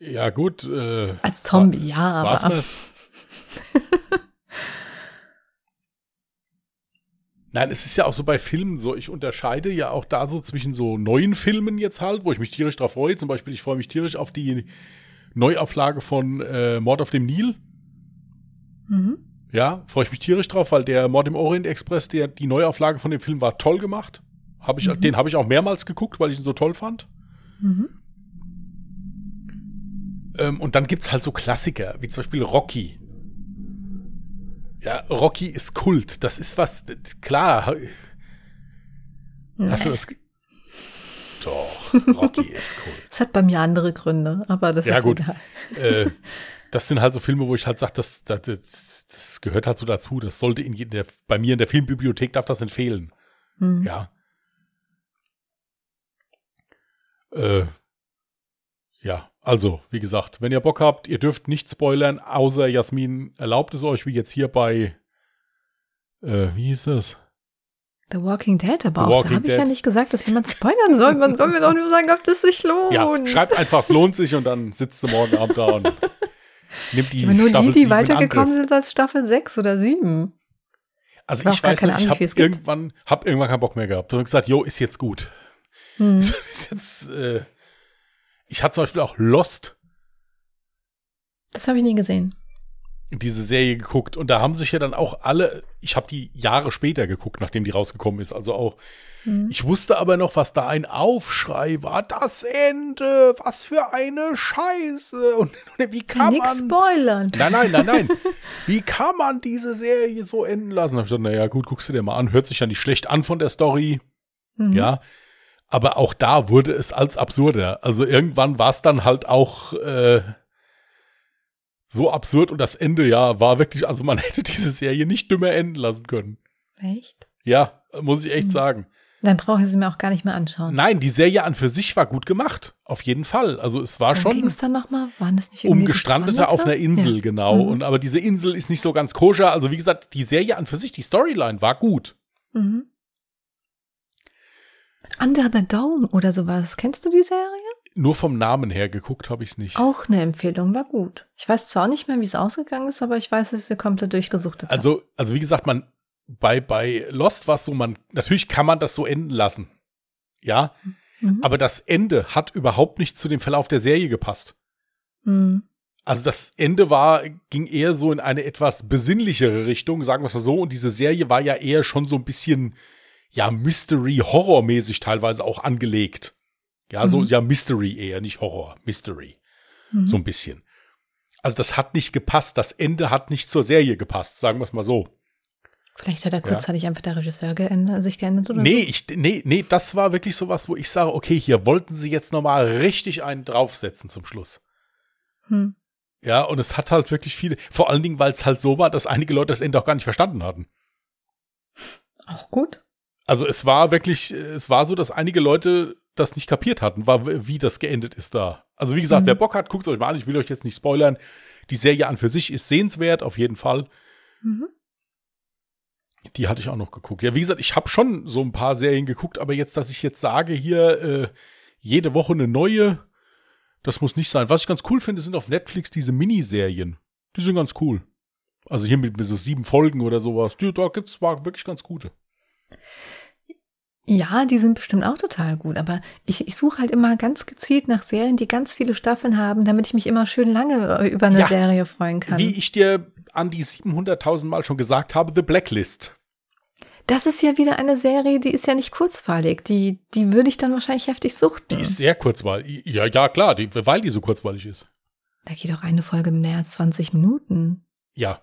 Ja, gut. Äh, Als Zombie, ja, war's aber. mir's? Nein, es ist ja auch so bei Filmen so, ich unterscheide ja auch da so zwischen so neuen Filmen jetzt halt, wo ich mich tierisch drauf freue. Zum Beispiel, ich freue mich tierisch auf die Neuauflage von äh, Mord auf dem Nil. Mhm. Ja, freue ich mich tierisch drauf, weil der Mord im Orient Express, der, die Neuauflage von dem Film war toll gemacht. Hab ich, Den habe ich auch mehrmals geguckt, weil ich ihn so toll fand. Mhm. Ähm, und dann gibt's halt so Klassiker, wie zum Beispiel Rocky. Ja, Rocky ist Kult. Das ist was, klar. Hast du Nee. das? Doch, Rocky ist Kult. Das hat bei mir andere Gründe, aber das Ja, ist gut. egal. äh, das sind halt so Filme, wo ich halt sage, das, das, das, das gehört halt so dazu. Das sollte in der, bei mir in der Filmbibliothek darf das nicht fehlen. Mhm. Ja. Äh, ja, also, wie gesagt, wenn ihr Bock habt, ihr dürft nicht spoilern, außer Jasmin erlaubt es euch, wie jetzt hier bei, äh, wie hieß das? The Walking Dead, aber The auch Walking da habe ich ja nicht gesagt, dass jemand spoilern soll. Man soll mir doch nur sagen, ob das sich lohnt. Ja, schreibt einfach, es lohnt sich und dann sitzt du morgen Abend da und nimmt die aber nur Staffel die, die weitergekommen sind als Staffel 6 oder 7. Also Ich ich weiß nicht, ich habe irgendwann, hab irgendwann keinen Bock mehr gehabt. Und gesagt, jo, ist jetzt gut. Hm. ist jetzt, äh, ich hatte zum Beispiel auch Lost Das habe ich nie gesehen. diese Serie geguckt und da haben sich ja dann auch alle, ich habe die Jahre später geguckt, nachdem die rausgekommen ist, also auch, Hm. ich wusste aber noch, was da ein Aufschrei war, das Ende, was für eine Scheiße und, und wie kann Nix man, spoilern. nein, nein, nein, nein, wie kann man diese Serie so enden lassen? Da hab ich gesagt, naja, gut, guckst du dir mal an, hört sich ja nicht schlecht an von der Story, Mhm. ja, aber auch da wurde es als absurder, also irgendwann war es dann halt auch, äh, so absurd und das Ende ja war wirklich, also man hätte diese Serie nicht dümmer enden lassen können. Echt? Ja, muss ich echt Mhm. sagen. Dann brauche ich sie mir auch gar nicht mehr anschauen. Nein, die Serie an für sich war gut gemacht. Auf jeden Fall. Also es war ging schon es dann nochmal? Waren das nicht irgendwie um Gestrandete auf einer Insel, Ja. genau. Mhm. Und aber diese Insel ist nicht so ganz koscher. Also wie gesagt, die Serie an für sich, die Storyline war gut. Mhm. Under the Dome oder sowas. Kennst du die Serie? Nur vom Namen her geguckt habe ich nicht. Auch eine Empfehlung, war gut. Ich weiß zwar nicht mehr, wie es ausgegangen ist, aber ich weiß, dass ich sie komplett durchgesuchtet habe. Also, also wie gesagt, man bei, bei Lost war es so, man, natürlich kann man das so enden lassen. Ja, Mhm. aber das Ende hat überhaupt nicht zu dem Verlauf der Serie gepasst. Mhm. Also das Ende war, ging eher so in eine etwas besinnlichere Richtung, sagen wir es mal so. Und diese Serie war ja eher schon so ein bisschen, ja, Mystery-Horror-mäßig teilweise auch angelegt. Ja, so, Mhm. ja, Mystery eher, nicht Horror, Mystery. Mhm. So ein bisschen. Also das hat nicht gepasst. Das Ende hat nicht zur Serie gepasst, sagen wir es mal so. Vielleicht hat er kurzzeitig einfach der Regisseur geändert, sich geändert oder Nee, so. ich, nee, nee, das war wirklich sowas, wo ich sage, okay, hier wollten sie jetzt nochmal richtig einen draufsetzen zum Schluss. Hm. Ja, und es hat halt wirklich viele, vor allen Dingen, weil es halt so war, dass einige Leute das Ende auch gar nicht verstanden hatten. Auch gut. Also es war wirklich, es war so, dass einige Leute das nicht kapiert hatten, war, wie das geendet ist da. Also wie gesagt, Mhm. wer Bock hat, guckt es euch mal an. Ich will euch jetzt nicht spoilern. Die Serie an für sich ist sehenswert, auf jeden Fall. Mhm. Die hatte ich auch noch geguckt. Ja, wie gesagt, ich habe schon so ein paar Serien geguckt, aber jetzt, dass ich jetzt sage, hier äh, jede Woche eine neue, das muss nicht sein. Was ich ganz cool finde, sind auf Netflix diese Miniserien. Die sind ganz cool. Also hier mit, mit so sieben Folgen oder sowas. Die, da gibt's war wirklich ganz gute. Ja, die sind bestimmt auch total gut, aber ich, ich suche halt immer ganz gezielt nach Serien, die ganz viele Staffeln haben, damit ich mich immer schön lange äh, über eine Ja. Serie freuen kann. Wie ich dir an die 700.000 Mal schon gesagt habe, The Blacklist. Das ist ja wieder eine Serie, die ist ja nicht kurzweilig. Die, die würde ich dann wahrscheinlich heftig suchten. Die ist sehr kurzweilig. Ja, ja, klar, die, weil die so kurzweilig ist. da geht auch eine Folge mehr als 20 Minuten. Ja.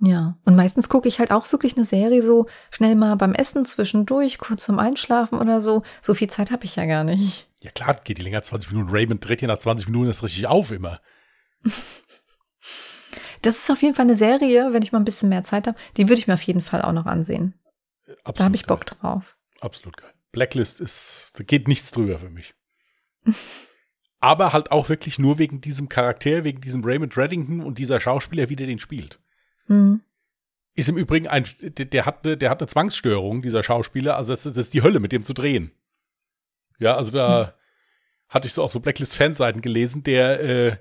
Ja. Und meistens gucke ich halt auch wirklich eine Serie so schnell mal beim Essen zwischendurch, kurz zum Einschlafen oder so. So viel Zeit habe ich ja gar nicht. Ja, klar, geht die länger als 20 Minuten. Raymond dreht hier nach 20 Minuten das richtig auf immer. Das ist auf jeden Fall eine Serie, wenn ich mal ein bisschen mehr Zeit habe, die würde ich mir auf jeden Fall auch noch ansehen. Absolut Da habe ich geil. Bock drauf. Absolut geil. Blacklist ist, da geht nichts drüber für mich. Aber halt auch wirklich nur wegen diesem Charakter, wegen diesem Raymond Reddington und dieser Schauspieler, wie der den spielt. Hm. Ist im Übrigen ein, der, hat eine, der hat eine Zwangsstörung, dieser Schauspieler. Also das, ist- die Hölle, mit dem zu drehen. Ja, also da hatte ich so auf so Blacklist-Fanseiten gelesen, der, äh,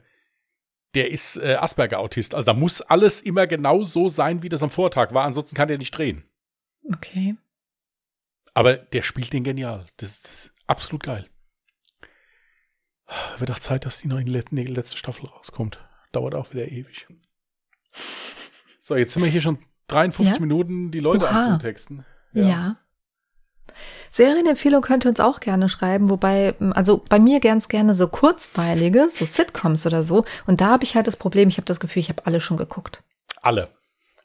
der ist äh, Asperger-Autist. Also da muss alles immer genau so sein, wie das am Vortag war. Ansonsten kann der nicht drehen. Okay. Aber der spielt den genial. Das, das ist absolut geil. Wird auch Zeit, dass die noch in Staffel rauskommt. Dauert auch wieder ewig. So, jetzt sind wir hier schon 53 Ja? Minuten, die Leute Oha. anzutexten. Ja. Serienempfehlung könnt ihr uns auch gerne schreiben, wobei, also bei mir ganz gerne so kurzweilige, so Sitcoms oder so. Und da habe ich halt das Problem, ich habe das Gefühl, ich habe alle schon geguckt. Alle.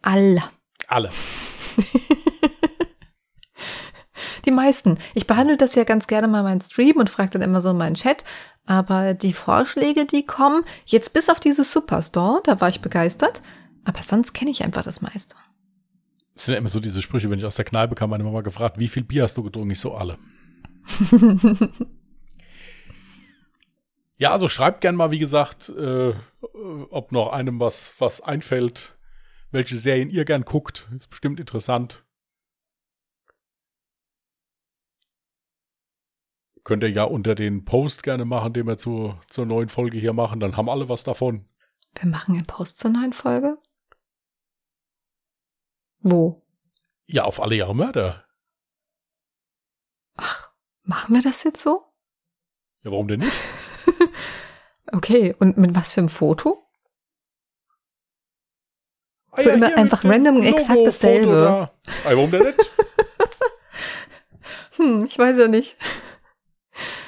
Alle. Alle. Die meisten. Ich behandle das ja ganz gerne mal in meinen Stream und frage dann immer so in meinen Chat. Aber die Vorschläge, die kommen, jetzt bis auf dieses Superstore, da war ich begeistert. Aber sonst kenne ich einfach das meiste. Das sind ja immer so diese Sprüche, wenn ich aus der Kneipe kam, meine Mama gefragt, wie viel Bier hast du getrunken? Ich so, alle. Ja, also schreibt gern mal, wie gesagt, äh, ob noch einem was, was einfällt, welche Serien ihr gern guckt. Ist bestimmt interessant. Könnt ihr ja unter den Post gerne machen, den wir zu, zur neuen Folge hier machen. Dann haben alle was davon. Wir machen einen Post zur neuen Folge. Wo? Ja, auf alle Jahre Mörder. Ach, machen wir das jetzt so? Ja, warum denn nicht? Okay, und mit was für einem Foto? Ah So immer hier einfach random exakt dasselbe. Da. Ah, warum denn nicht? Hm, ich weiß ja nicht.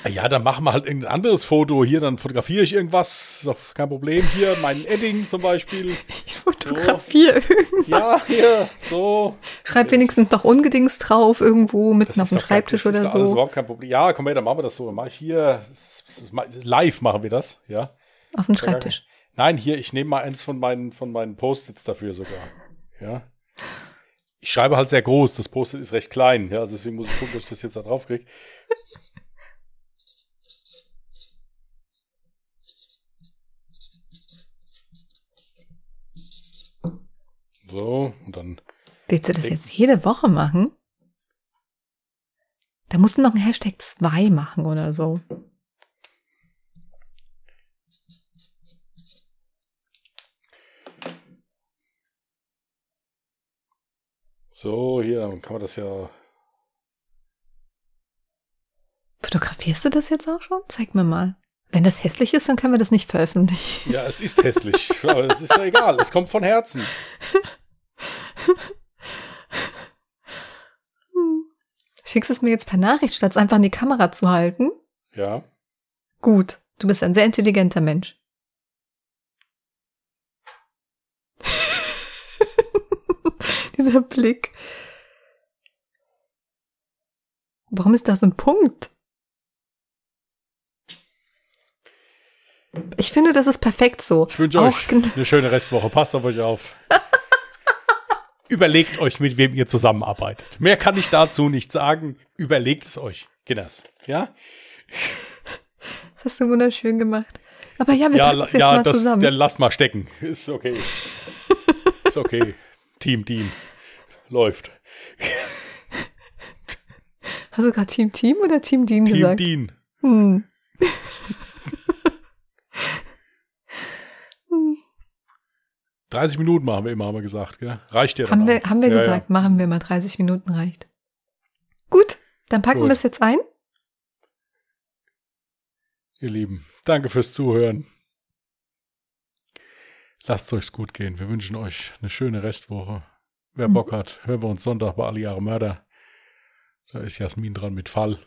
Ja, dann machen wir halt irgendein anderes Foto. Hier, dann fotografiere ich irgendwas. Ist kein Problem. Hier, mein Edding zum Beispiel. Ich fotografiere irgendwas. Ja, hier, so. Schreib wenigstens noch ungedings drauf irgendwo mitten Das auf ist dem doch kein- Schreibtisch das ist oder alles so. überhaupt kein Problem. Ja, komm her, dann machen wir das so. Dann mache ich hier. Das ist, das ist, live machen wir das, ja. Auf dem Schreibtisch. Nein, hier, ich nehme mal eins von meinen, von meinen Post-its dafür sogar. Ja. Ich schreibe halt sehr groß, das Post-it ist recht klein, ja, also deswegen muss ich gucken, dass ich das jetzt da drauf kriege. So, und dann Willst du das jetzt jede Woche machen? Da musst du noch einen Hashtag 2 machen oder so. so, hier, kann man das ja. Fotografierst du das jetzt auch schon? Zeig mir mal. Wenn das hässlich ist, dann können wir das nicht veröffentlichen. Ja, es ist hässlich, aber es ist ja egal, es kommt von Herzen. Schickst es mir jetzt per Nachricht, statt es einfach in die Kamera zu halten? Ja. Gut, du bist ein sehr intelligenter Mensch. Dieser Blick. Warum ist da so ein Punkt? Ich finde, das ist perfekt so. Ich wünsche euch eine schöne Restwoche. Passt auf euch auf. Überlegt euch, mit wem ihr zusammenarbeitet. Mehr kann ich dazu nicht sagen. Überlegt es euch, Kinders. Ja? Hast du wunderschön gemacht. Aber ja, wir Ja, jetzt ja mal das, zusammen. dann lasst mal stecken. Ist okay. Ist okay. Team, Team. Läuft. Hast du gerade Team Team oder Team Dean Team gesagt? Dean. Hm. Hm. 30 Minuten machen wir immer, haben wir gesagt. Gell? Reicht ja dann Haben wir, haben wir Ja, gesagt, machen wir mal 30 Minuten reicht. Gut, dann packen wir es jetzt ein. Ja. Ihr Lieben, danke fürs Zuhören. Lasst es euch gut gehen. Wir wünschen euch eine schöne Restwoche. Wer Mhm. Bock hat, hören wir uns Sonntag bei Alle Jahre Mörder. Da ist Jasmin dran mit Fall.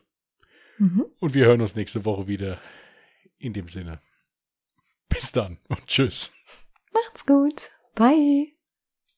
Mhm. Und wir hören uns nächste Woche wieder. In dem Sinne. Bis dann und tschüss. Macht's gut. Bye.